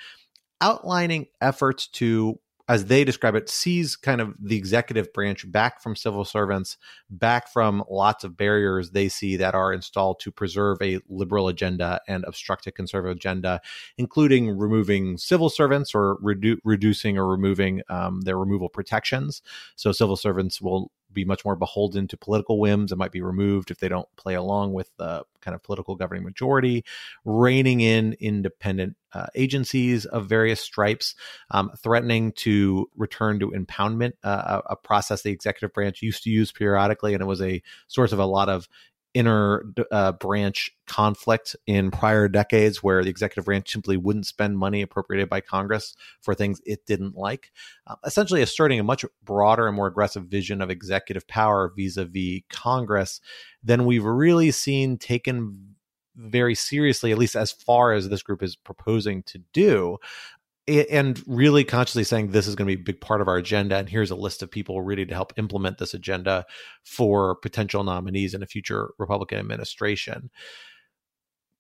outlining efforts to as they describe it, seize kind of the executive branch back from civil servants, back from lots of barriers they see that are installed to preserve a liberal agenda and obstruct a conservative agenda, including removing civil servants or redu- reducing or removing um, their removal protections. So civil servants will be much more beholden to political whims and might be removed if they don't play along with the kind of political governing majority, reining in independent uh, agencies of various stripes, um, threatening to return to impoundment, uh, a, a process the executive branch used to use periodically, and it was a source of a lot of inner uh, branch conflict in prior decades where the executive branch simply wouldn't spend money appropriated by Congress for things it didn't like, uh, essentially asserting a much broader and more aggressive vision of executive power vis a vis Congress than we've really seen taken very seriously, at least as far as this group is proposing to do and really consciously saying this is going to be a big part of our agenda and here's a list of people ready to help implement this agenda for potential nominees in a future republican administration.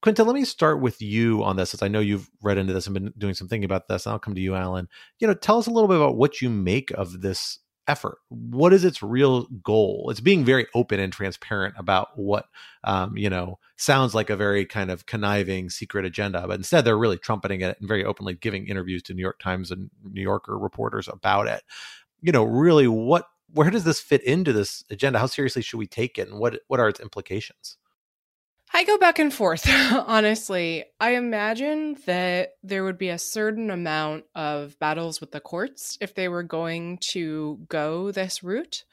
Quinta let me start with you on this as i know you've read into this and been doing some thinking about this i'll come to you alan. You know tell us a little bit about what you make of this effort? What is its real goal? It's being very open and transparent about what, um, you know, sounds like a very kind of conniving secret agenda, but instead they're really trumpeting it and very openly giving interviews to New York Times and New Yorker reporters about it. You know, really, what, where does this fit into this agenda? How seriously should we take it, and what, what are its implications? I go back and forth, honestly. I imagine that there would be a certain amount of battles with the courts if they were going to go this route.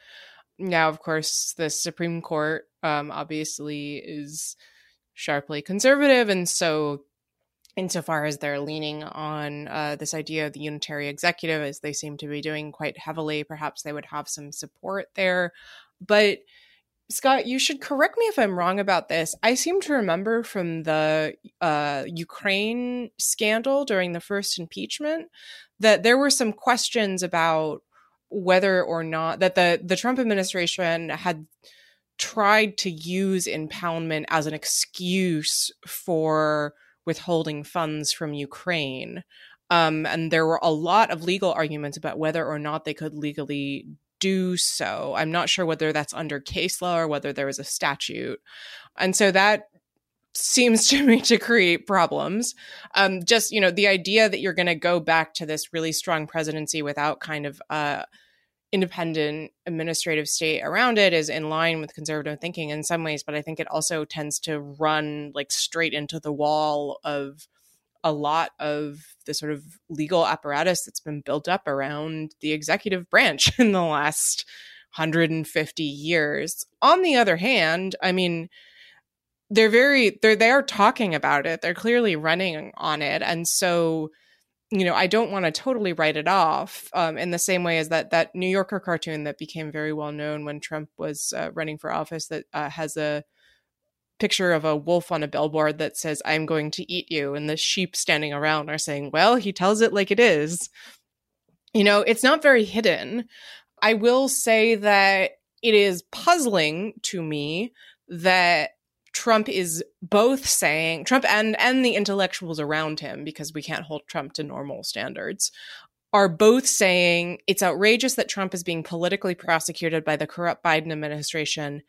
Now, of course, the Supreme Court um, obviously is sharply conservative, and so insofar as they're leaning on uh, this idea of the unitary executive, as they seem to be doing quite heavily, perhaps they would have some support there. But Scott, you should correct me if I'm wrong about this. I seem to remember from the uh, Ukraine scandal during the first impeachment that there were some questions about whether or not that the the Trump administration had tried to use impoundment as an excuse for withholding funds from Ukraine. Um, and there were a lot of legal arguments about whether or not they could legally do so. I'm not sure whether that's under case law or whether there is a statute. And so that seems to me to create problems. Um, just, you know, the idea that you're going to go back to this really strong presidency without kind of uh, independent administrative state around it is in line with conservative thinking in some ways, but I think it also tends to run like straight into the wall of a lot of the sort of legal apparatus that's been built up around the executive branch in the last 150 years. On the other hand, I mean, they're very they're they are talking about it. They're clearly running on it, and so you know I don't want to totally write it off um, in the same way as that that New Yorker cartoon that became very well known when Trump was uh, running for office that uh, has a picture of a wolf on a billboard that says, I'm going to eat you. And the sheep standing around are saying, Well, he tells it like it is. You know, it's not very hidden. I will say that it is puzzling to me that Trump is both saying Trump and and the intellectuals around him because we can't hold Trump to normal standards are both saying it's outrageous that Trump is being politically prosecuted by the corrupt Biden administration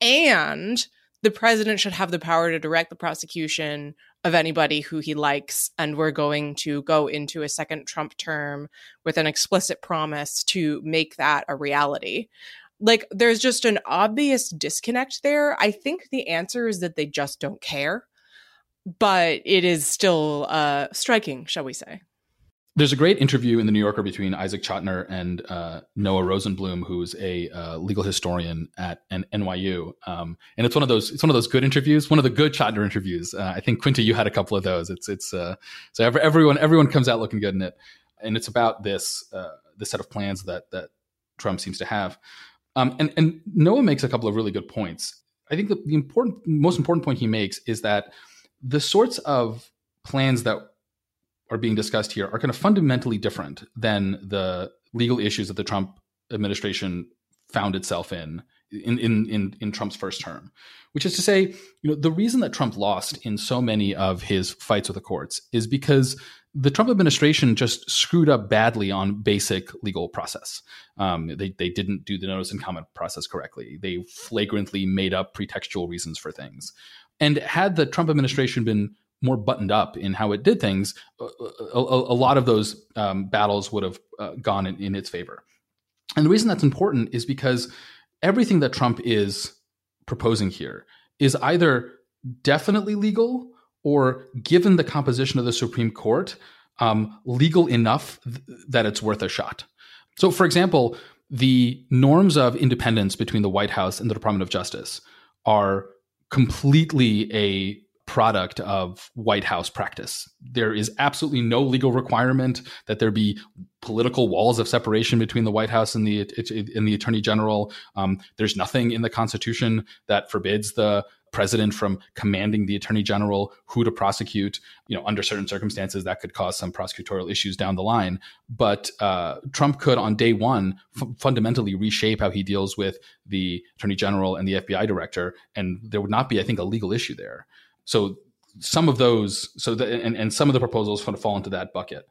and the president should have the power to direct the prosecution of anybody who he likes. And we're going to go into a second Trump term with an explicit promise to make that a reality. Like, there's just an obvious disconnect there. I think the answer is that they just don't care, but it is still uh, striking, shall we say. There's a great interview in the New Yorker between Isaac Chotiner and uh, Noah Rosenblum, who's a uh, legal historian at an NYU, um, and it's one of those it's one of those good interviews, one of the good Chotiner interviews. Uh, I think Quinta, you had a couple of those. It's it's uh, so every, everyone everyone comes out looking good in it, and it's about this uh, this set of plans that that Trump seems to have, um, and and Noah makes a couple of really good points. I think the, the important most important point he makes is that the sorts of plans that are being discussed here are kind of fundamentally different than the legal issues that the Trump administration found itself in in, in in in Trump's first term, which is to say, you know, the reason that Trump lost in so many of his fights with the courts is because the Trump administration just screwed up badly on basic legal process. Um, they they didn't do the notice and comment process correctly. They flagrantly made up pretextual reasons for things. And had the Trump administration been more buttoned up in how it did things, a, a, a lot of those um, battles would have uh, gone in, in its favor. And the reason that's important is because everything that Trump is proposing here is either definitely legal or, given the composition of the Supreme Court, um, legal enough th- that it's worth a shot. So, for example, the norms of independence between the White House and the Department of Justice are completely a product of White House practice. There is absolutely no legal requirement that there be political walls of separation between the White House and the and the Attorney General. Um, there's nothing in the Constitution that forbids the president from commanding the attorney general who to prosecute you know under certain circumstances that could cause some prosecutorial issues down the line but uh, trump could on day one f- fundamentally reshape how he deals with the attorney general and the fbi director and there would not be i think a legal issue there so some of those, so the, and, and some of the proposals kind of fall into that bucket.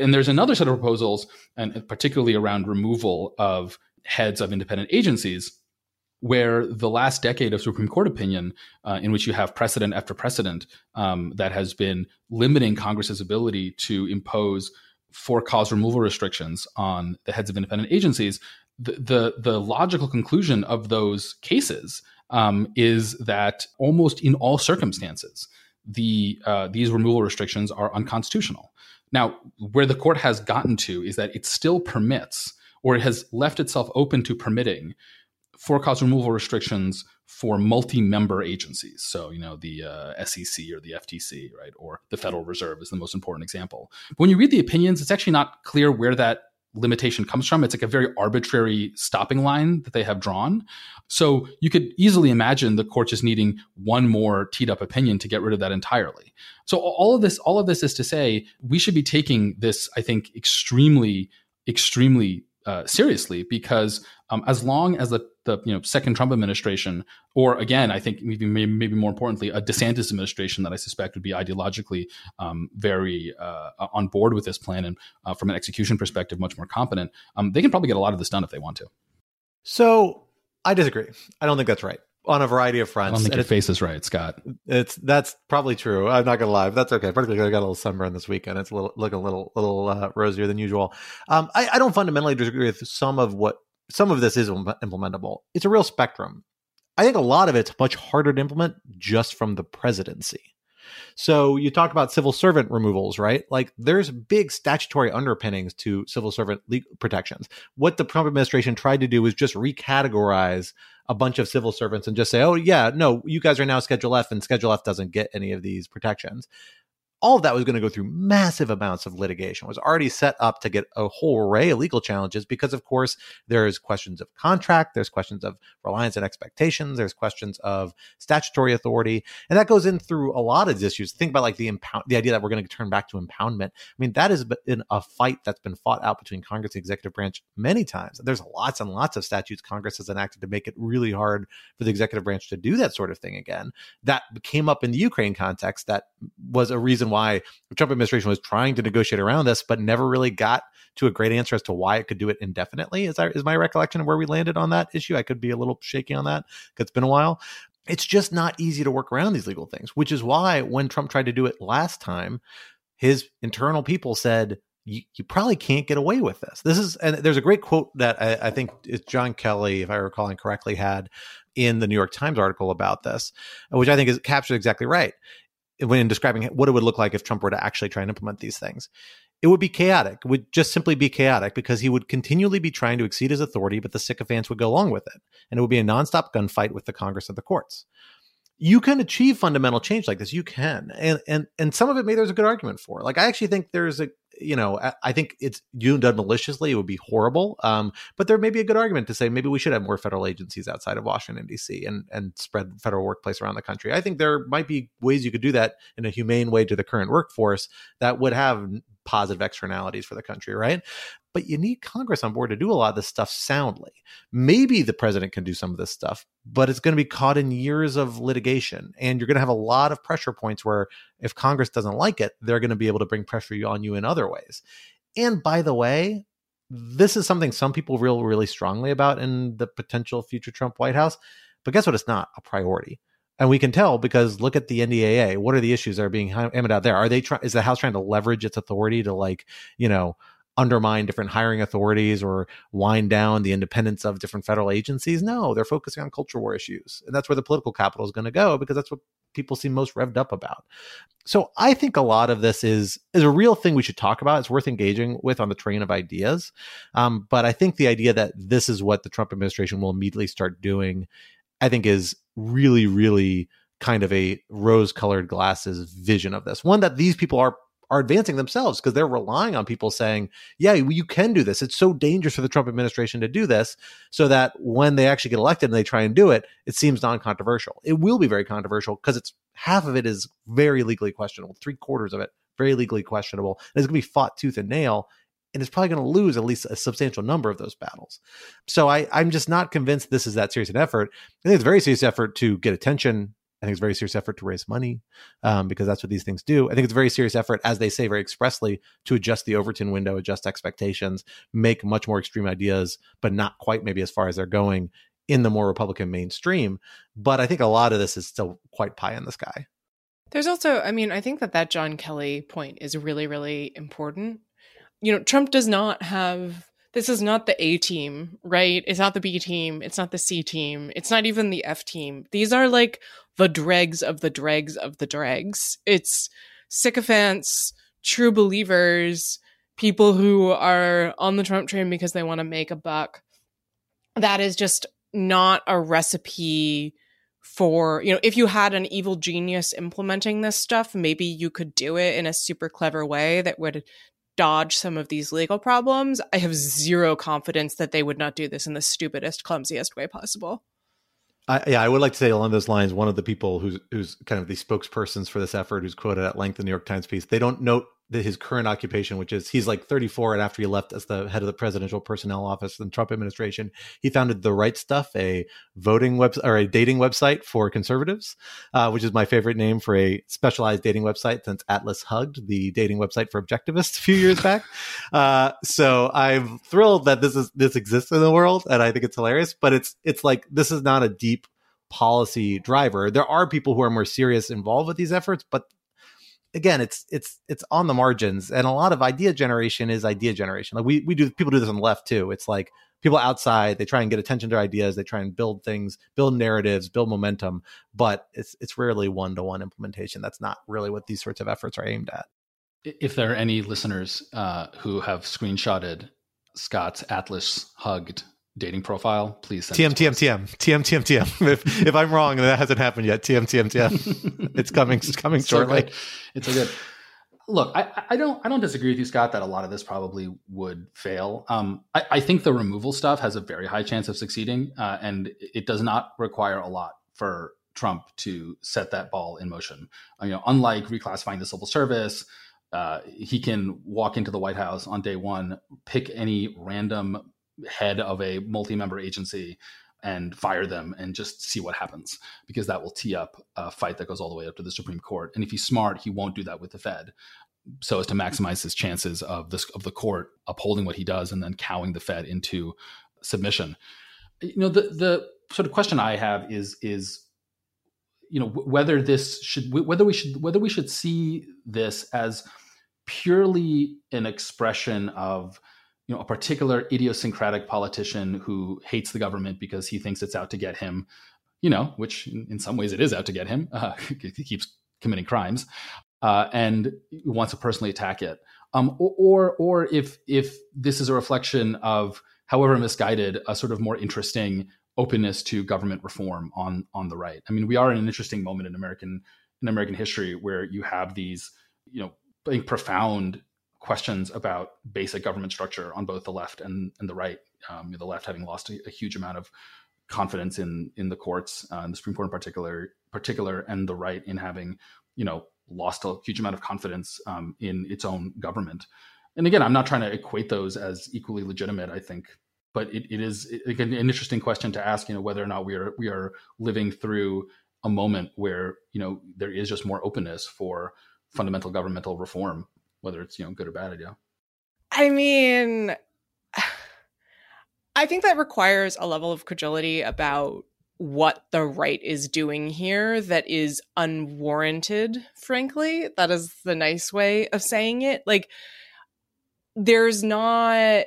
And there's another set of proposals, and particularly around removal of heads of independent agencies, where the last decade of Supreme Court opinion, uh, in which you have precedent after precedent um, that has been limiting Congress's ability to impose for cause removal restrictions on the heads of independent agencies, the the, the logical conclusion of those cases um, is that almost in all circumstances, the uh, these removal restrictions are unconstitutional. Now, where the court has gotten to is that it still permits, or it has left itself open to permitting, for cause removal restrictions for multi-member agencies. So, you know, the uh, SEC or the FTC, right, or the Federal Reserve is the most important example. But when you read the opinions, it's actually not clear where that limitation comes from. It's like a very arbitrary stopping line that they have drawn. So you could easily imagine the court just needing one more teed up opinion to get rid of that entirely. So all of this, all of this is to say, we should be taking this, I think, extremely, extremely uh, seriously because um, as long as the, the you know second Trump administration, or again, I think maybe maybe more importantly, a DeSantis administration that I suspect would be ideologically um, very uh, on board with this plan and uh, from an execution perspective, much more competent, um, they can probably get a lot of this done if they want to. So I disagree. I don't think that's right on a variety of fronts. I don't think and your face is right, Scott. It's that's probably true. I'm not gonna lie, but that's okay. Particularly, I got a little sunburn this weekend. It's a little looking a little little uh, rosier than usual. Um, I, I don't fundamentally disagree with some of what some of this is implementable. It's a real spectrum. I think a lot of it's much harder to implement just from the presidency. So you talk about civil servant removals, right? Like there's big statutory underpinnings to civil servant protections. What the Trump administration tried to do was just recategorize a bunch of civil servants and just say, oh, yeah, no, you guys are now Schedule F and Schedule F doesn't get any of these protections all of that was going to go through massive amounts of litigation. It was already set up to get a whole array of legal challenges because, of course, there's questions of contract, there's questions of reliance and expectations, there's questions of statutory authority, and that goes in through a lot of issues. Think about like the impound, the idea that we're going to turn back to impoundment. I mean, that has been a fight that's been fought out between Congress and executive branch many times. There's lots and lots of statutes Congress has enacted to make it really hard for the executive branch to do that sort of thing again. That came up in the Ukraine context. That was a reason why the Trump administration was trying to negotiate around this, but never really got to a great answer as to why it could do it indefinitely. Is my recollection of where we landed on that issue? I could be a little shaky on that because it's been a while. It's just not easy to work around these legal things, which is why when Trump tried to do it last time, his internal people said, you, you, probably can't get away with this. This is, and there's a great quote that I, I think it's John Kelly, if I recall correctly, had in the New York Times article about this, which I think is captured exactly right when describing what it would look like if Trump were to actually try and implement these things. It would be chaotic. It would just simply be chaotic because he would continually be trying to exceed his authority, but the sycophants would go along with it. And it would be a nonstop gunfight with the Congress and the courts. You can achieve fundamental change like this. You can. And and and some of it maybe there's a good argument for. Like I actually think there's a you know, I, think it's you done maliciously, it would be horrible. Um, but there may be a good argument to say maybe we should have more federal agencies outside of Washington D.C. and and spread federal workplace around the country. I think there might be ways you could do that in a humane way to the current workforce that would have positive externalities for the country, right? But you need Congress on board to do a lot of this stuff soundly. Maybe the president can do some of this stuff, but it's going to be caught in years of litigation. And you're going to have a lot of pressure points where if Congress doesn't like it, they're going to be able to bring pressure on you in other ways. And by the way, this is something some people feel really strongly about in the potential future Trump White House. But guess what? It's not a priority. And we can tell because look at the NDAA. What are the issues that are being hammered out there? Are they trying? Is the House trying to leverage its authority to like you know undermine different hiring authorities or wind down the independence of different federal agencies? No, they're focusing on culture war issues, and that's where the political capital is going to go because that's what people seem most revved up about. So I think a lot of this is is a real thing we should talk about. It's worth engaging with on the train of ideas. Um, but I think the idea that this is what the Trump administration will immediately start doing I think is really, really kind of a rose colored glasses vision of this. One that these people are are advancing themselves because they're relying on people saying, yeah, you can do this. It's so dangerous for the Trump administration to do this so that when they actually get elected and they try and do it, it seems non controversial. It will be very controversial because it's half of it is very legally questionable, three quarters of it very legally questionable. And it's going to be fought tooth and nail and it's probably going to lose at least a substantial number of those battles. So I, I'm just not convinced this is that serious an effort. I think it's a very serious effort to get attention. I think it's a very serious effort to raise money um, because that's what these things do. I think it's a very serious effort, as they say very expressly, to adjust the Overton window, adjust expectations, make much more extreme ideas, but not quite maybe as far as they're going in the more Republican mainstream. But I think a lot of this is still quite pie in the sky. There's also, I mean, I think that that John Kelly point is really, really important you know, Trump does not have this is not the A team, right? It's not the B team. It's not the C team. It's not even the F team. These are like the dregs of the dregs of the dregs. It's sycophants, true believers, people who are on the Trump train because they want to make a buck. That is just not a recipe for, you know, if you had an evil genius implementing this stuff, maybe you could do it in a super clever way that would dodge some of these legal problems. I have zero confidence that they would not do this in the stupidest, clumsiest way possible. I, yeah, I would like to say along those lines, one of the people who's who's kind of the spokespersons for this effort, who's quoted at length in the New York Times piece, they don't note the, his current occupation, which is he's like 34, and after he left as the head of the presidential personnel office in the Trump administration, he founded the Right Stuff, a voting web or a dating website for conservatives, uh, which is my favorite name for a specialized dating website since Atlas Hugged, the dating website for objectivists, a few years back. Uh, so I'm thrilled that this is this exists in the world, and I think it's hilarious. But it's it's like this is not a deep policy driver. There are people who are more serious involved with these efforts, but again, it's it's it's on the margins, and a lot of idea generation is idea generation. Like we we do, people do this on the left too. It's like people outside they try and get attention to ideas, they try and build things, build narratives, build momentum, but it's it's rarely one to one implementation. That's not really what these sorts of efforts are aimed at. If there are any listeners uh, who have screenshotted Scott's Atlas hugged dating profile, please send TM, TM, TM, TM, TM, TM. If if I'm wrong and that hasn't happened yet, TM, TM, TM. it's coming, it's coming it's shortly. So it's a good. Look, I, I don't I don't disagree with you, Scott, that a lot of this probably would fail. Um, I, I think the removal stuff has a very high chance of succeeding, uh, and it does not require a lot for Trump to set that ball in motion. Uh, you know, unlike reclassifying the civil service, uh, he can walk into the White House on day one, pick any random head of a multi-member agency and fire them and just see what happens because that will tee up a fight that goes all the way up to the Supreme Court. And if he's smart, he won't do that with the Fed so as to maximize his chances of this of the court upholding what he does and then cowing the Fed into submission. You know, the the sort of question I have is is you know whether this should whether we should whether we should see this as purely an expression of you know a particular idiosyncratic politician who hates the government because he thinks it's out to get him you know which in, in some ways it is out to get him uh, he keeps committing crimes uh, and wants to personally attack it. Um, or, or if if this is a reflection of however misguided a sort of more interesting openness to government reform on on the right. I mean we are in an interesting moment in american in american history where you have these you know profound questions about basic government structure on both the left and, and the right. Um, the left having lost a, a, huge amount of confidence in in the courts, uh, the Supreme Court in particular, particular, and the right in having you know lost a huge amount of confidence um, in its own government. And again, I'm not trying to equate those as equally legitimate. I think, but it, it is it, an interesting question to ask. You know, whether or not we are we are living through a moment where you know there is just more openness for fundamental governmental reform whether it's you know good or bad idea. I mean, I think that requires a level of credulity about what the right is doing here that is unwarranted, frankly. That is the nice way of saying it. Like, there's not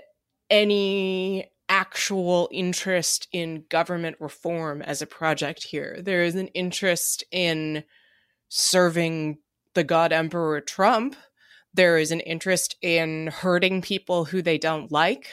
any actual interest in government reform as a project here. There is an interest in serving the God Emperor Trump there is an interest in hurting people who they don't like.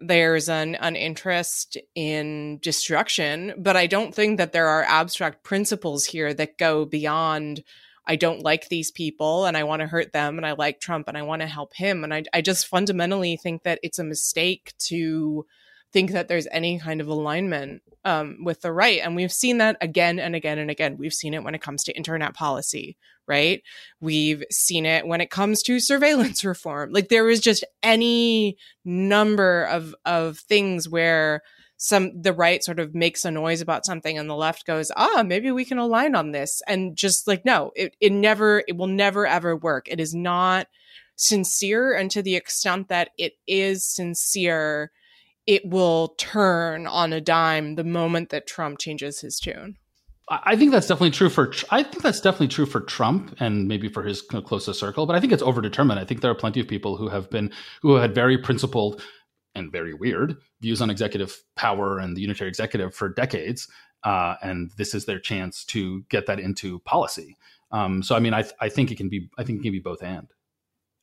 There's an, an interest in destruction, but I don't think that there are abstract principles here that go beyond I don't like these people and I want to hurt them and I like Trump and I want to help him. And I, I just fundamentally think that it's a mistake to think that there's any kind of alignment um, with the right. And we've seen that again and again and again. We've seen it when it comes to internet policy, right? We've seen it when it comes to surveillance reform. Like there is just any number of of things where some the right sort of makes a noise about something and the left goes ah maybe we can align on this and just like no it, it never it will never ever work it is not sincere and to the extent that it is sincere it will turn on a dime the moment that Trump changes his tune. I think that's definitely true for. I think that's definitely true for Trump and maybe for his closest circle. But I think it's overdetermined. I think there are plenty of people who have been who had very principled and very weird views on executive power and the unitary executive for decades. Uh, and this is their chance to get that into policy. Um, so, I mean, I, th- I think it can be, I think it can be both and.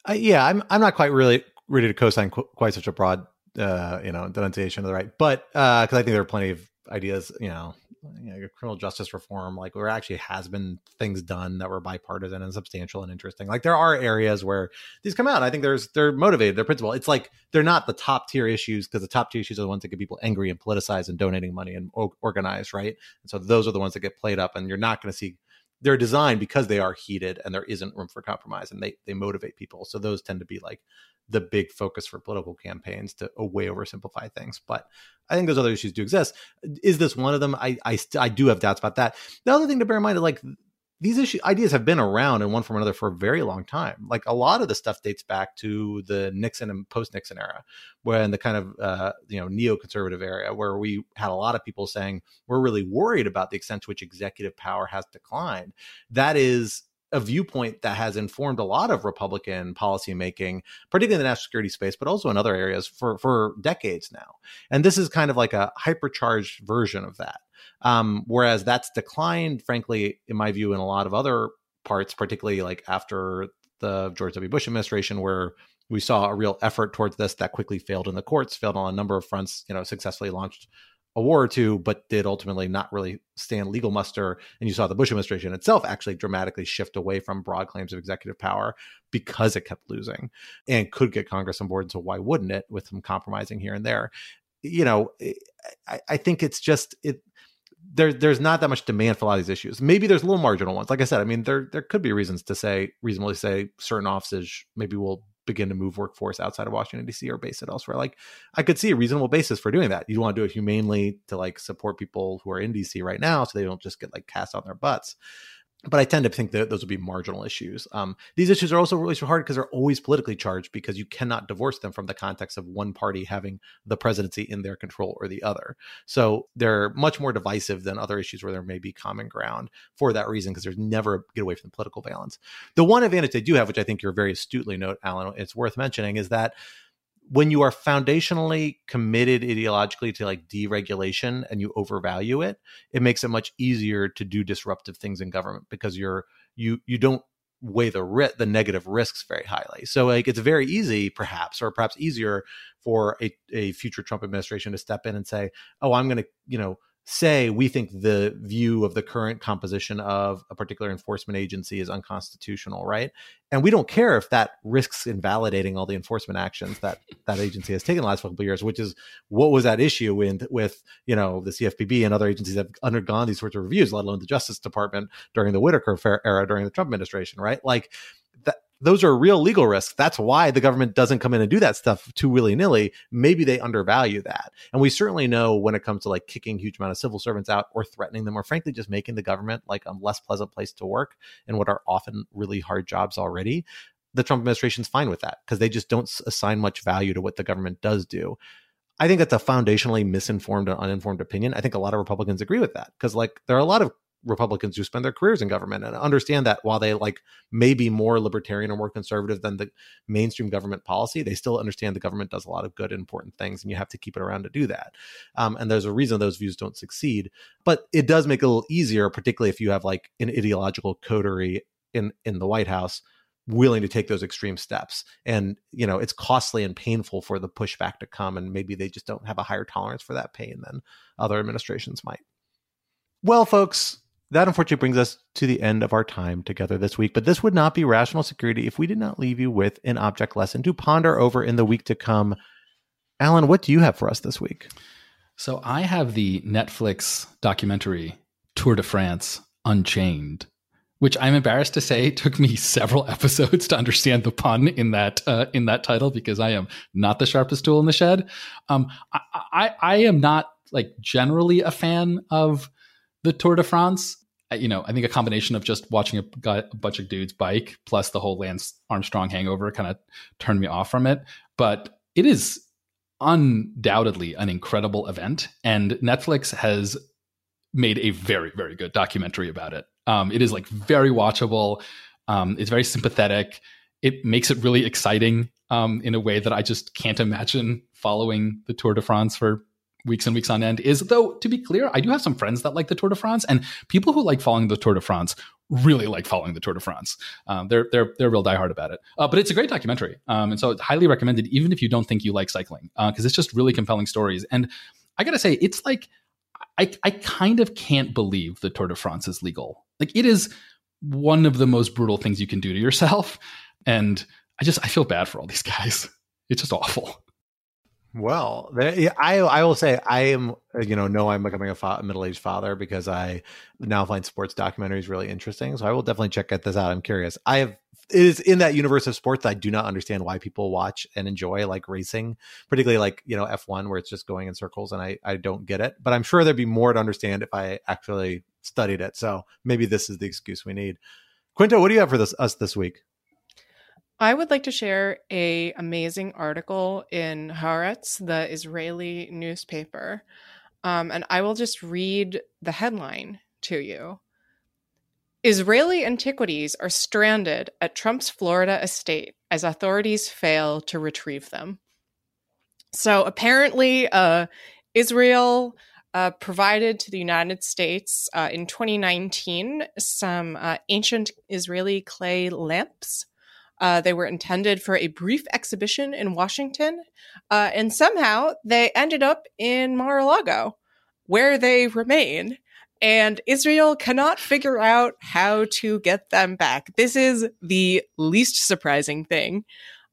Uh, yeah, I'm, I'm not quite really ready to co-sign qu- quite such a broad, uh, you know, denunciation of the right, but because uh, I think there are plenty of ideas, you know, you know, criminal justice reform, like where actually has been things done that were bipartisan and substantial and interesting. Like there are areas where these come out. I think there's they're motivated, they're principled. It's like they're not the top tier issues because the top tier issues are the ones that get people angry and politicized and donating money and organized, right? And so those are the ones that get played up, and you're not going to see. They're designed because they are heated and there isn't room for compromise, and they they motivate people. So those tend to be like the big focus for political campaigns to oh, way oversimplify things. But I think those other issues do exist. Is this one of them? I I, st- I do have doubts about that. The other thing to bear in mind is like these issue ideas have been around in one form or another for a very long time. Like a lot of the stuff dates back to the Nixon and post Nixon era, when the kind of uh, you know neoconservative era where we had a lot of people saying we're really worried about the extent to which executive power has declined. That is a viewpoint that has informed a lot of Republican policymaking, particularly in the national security space, but also in other areas for for decades now. And this is kind of like a hypercharged version of that. Um, whereas that's declined, frankly, in my view, in a lot of other parts, particularly like after the George W. Bush administration, where we saw a real effort towards this that quickly failed in the courts, failed on a number of fronts, you know, successfully launched a war or two, but did ultimately not really stand legal muster. And you saw the Bush administration itself actually dramatically shift away from broad claims of executive power because it kept losing and could get Congress on board. So why wouldn't it with some compromising here and there? You know, I, I think it's just it. There, there's not that much demand for a lot of these issues. Maybe there's a little marginal ones. Like I said, I mean, there there could be reasons to say reasonably say certain offices maybe will begin to move workforce outside of Washington D.C. or base it elsewhere. Like I could see a reasonable basis for doing that. You want to do it humanely to like support people who are in D.C. right now, so they don't just get like cast on their butts but I tend to think that those would be marginal issues. Um, these issues are also really hard because they're always politically charged because you cannot divorce them from the context of one party having the presidency in their control or the other. So they're much more divisive than other issues where there may be common ground for that reason because there's never a get away from the political valence. The one advantage they do have, which I think you're very astutely note, Alan, it's worth mentioning, is that when you are foundationally committed ideologically to like deregulation and you overvalue it it makes it much easier to do disruptive things in government because you're you you don't weigh the ri- the negative risks very highly. So like it's very easy perhaps or perhaps easier for a, a future trump administration to step in and say oh i'm going to you know say we think the view of the current composition of a particular enforcement agency is unconstitutional right? And we don't care if that risks invalidating all the enforcement actions that that agency has taken the last couple of years which is what was that issue with with you know the cfpb and other agencies that have undergone these sorts of reviews let alone the justice department during the whitaker era during the trump administration right? Like those are real legal risks. That's why the government doesn't come in and do that stuff too willy nilly. Maybe they undervalue that. And we certainly know when it comes to like kicking huge amount of civil servants out or threatening them or frankly just making the government like a less pleasant place to work in what are often really hard jobs already. The Trump administration's fine with that because they just don't assign much value to what the government does do. I think that's a foundationally misinformed and uninformed opinion. I think a lot of Republicans agree with that because, like, there are a lot of Republicans who spend their careers in government and understand that while they like may be more libertarian or more conservative than the mainstream government policy, they still understand the government does a lot of good important things, and you have to keep it around to do that. Um, and there's a reason those views don't succeed, but it does make it a little easier, particularly if you have like an ideological coterie in in the White House willing to take those extreme steps and you know it's costly and painful for the pushback to come and maybe they just don't have a higher tolerance for that pain than other administrations might well folks that unfortunately brings us to the end of our time together this week. But this would not be rational security if we did not leave you with an object lesson to ponder over in the week to come. Alan, what do you have for us this week? So I have the Netflix documentary Tour de France Unchained, which I'm embarrassed to say took me several episodes to understand the pun in that uh, in that title because I am not the sharpest tool in the shed. Um, I, I, I am not like generally a fan of the Tour de France. You know, I think a combination of just watching a, a bunch of dudes bike plus the whole Lance Armstrong hangover kind of turned me off from it. But it is undoubtedly an incredible event, and Netflix has made a very, very good documentary about it. Um, it is like very watchable. Um, it's very sympathetic. it makes it really exciting um, in a way that I just can't imagine following the Tour de France for weeks and weeks on end is though to be clear i do have some friends that like the tour de france and people who like following the tour de france really like following the tour de france. Um, they're they're they're real diehard about it. Uh, but it's a great documentary um, and so it's highly recommended even if you don't think you like cycling because uh, it's just really compelling stories. And i gotta say it's like I, I kind of can't believe the tour de france is legal. Like it is one of the most brutal things you can do to yourself and i just i feel bad for all these guys. It's just awful well, I I will say I am uh, you know know I'm becoming a fa- middle aged father because I now find sports documentaries really interesting. So I will definitely check this out. I'm curious. I have it is in that universe of sports that I do not understand why people watch and enjoy like racing, particularly like you know F1 where it's just going in circles and I I don't get it. But I'm sure there'd be more to understand if I actually studied it. So maybe this is the excuse we need. Quinta, what do you have for this us this week? I would like to share a amazing article in Haaretz, the Israeli newspaper, um, and I will just read the headline to you. Israeli antiquities are stranded at Trump's Florida estate as authorities fail to retrieve them. So apparently, uh, Israel uh, provided to the United States uh, in 2019 some uh, ancient Israeli clay lamps uh, they were intended for a brief exhibition in Washington, uh, and somehow they ended up in Mar a Lago, where they remain. And Israel cannot figure out how to get them back. This is the least surprising thing.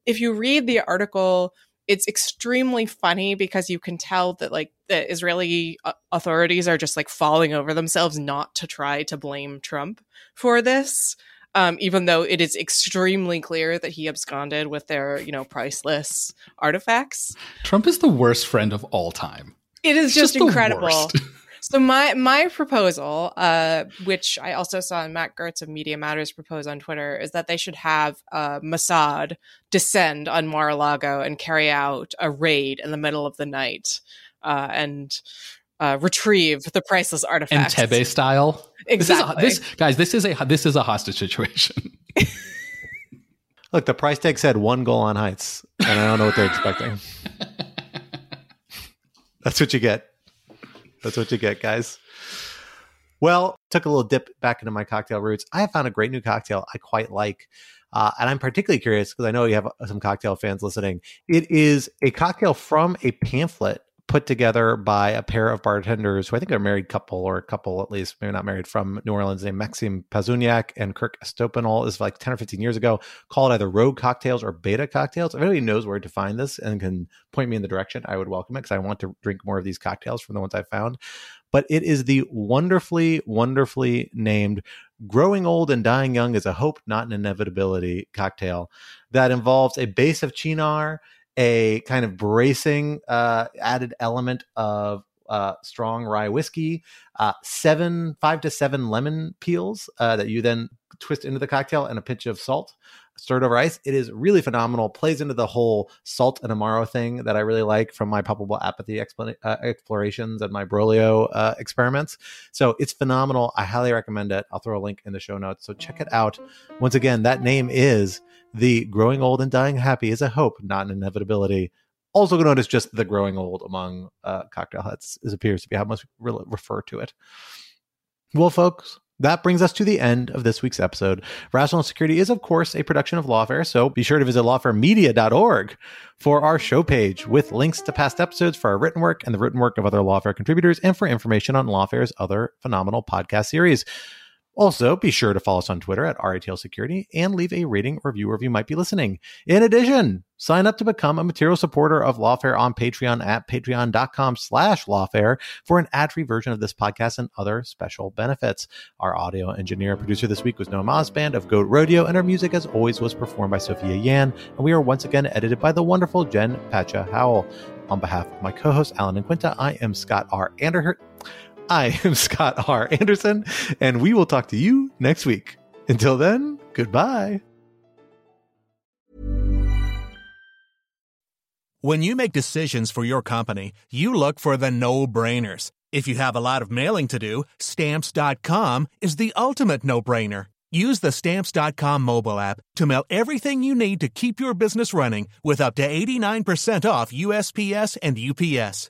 If you read the article, it's extremely funny because you can tell that like the Israeli uh, authorities are just like falling over themselves not to try to blame Trump for this um, even though it is extremely clear that he absconded with their, you know, priceless artifacts. Trump is the worst friend of all time. It is just, just incredible. so my my proposal, uh, which I also saw Matt Gertz of Media Matters propose on Twitter, is that they should have uh, Mossad descend on Mar-a-Lago and carry out a raid in the middle of the night uh, and uh, retrieve the priceless artifacts. Entebbe style. Exactly. This, this, guys, this is a this is a hostage situation. Look, the price tag said one Golan Heights, and I don't know what they're expecting. That's what you get. That's what you get, guys. Well, took a little dip back into my cocktail roots. I have found a great new cocktail I quite like. Uh, and I'm particularly curious because I know you have some cocktail fans listening. It is a cocktail from a pamphlet put together by a pair of bartenders who I think are a married couple or a couple at least, maybe not married from New Orleans named Maksym Pazuniak and Kirk Estopinal is like 10 or 15 years ago called either Rogue Cocktails or Beta Cocktails. If anybody knows where to find this and can point me in the direction, I would welcome it because I want to drink more of these cocktails from the ones I found. But it is the wonderfully, wonderfully named Growing Old and Dying Young is a Hope, Not an Inevitability cocktail that involves a base of Cynar a kind of bracing uh, added element of uh, strong rye whiskey, uh, seven, five to seven lemon peels uh, that you then twist into the cocktail, and a pinch of salt stirred over ice. It is really phenomenal. Plays into the whole salt and amaro thing that I really like from my palpable apathy expl- uh, explorations and my Braulio uh, experiments. So it's phenomenal. I highly recommend it. I'll throw a link in the show notes. So check it out. Once again, that name is the growing old and dying happy is a hope, not an inevitability. Also known as just the growing old among uh, cocktail heads, is appears to be how most really refer to it. Well, folks, that brings us to the end of this week's episode. Rational Security is, of course, a production of Lawfare, so be sure to visit lawfaremedia.org for our show page with links to past episodes for our written work and the written work of other Lawfare contributors and for information on Lawfare's other phenomenal podcast series. Also, be sure to follow us on Twitter at RATL Security and leave a rating or review wherever you might be listening. In addition, sign up to become a material supporter of Lawfare on Patreon at patreon.com slash lawfare for an ad-free version of this podcast and other special benefits. Our audio engineer and producer this week was Noam Osband of Goat Rodeo, and our music, as always, was performed by Sophia Yan, and we are once again edited by the wonderful Jen Patja Howell. On behalf of my co-hosts Alan and Quinta, I am Scott R. Anderhurt. I am Scott R. Anderson, and we will talk to you next week. Until then, goodbye. When you make decisions for your company, you look for the no brainers. If you have a lot of mailing to do, stamps.com is the ultimate no brainer. Use the Stamps.com mobile app to mail everything you need to keep your business running with up to 89% off USPS and UPS.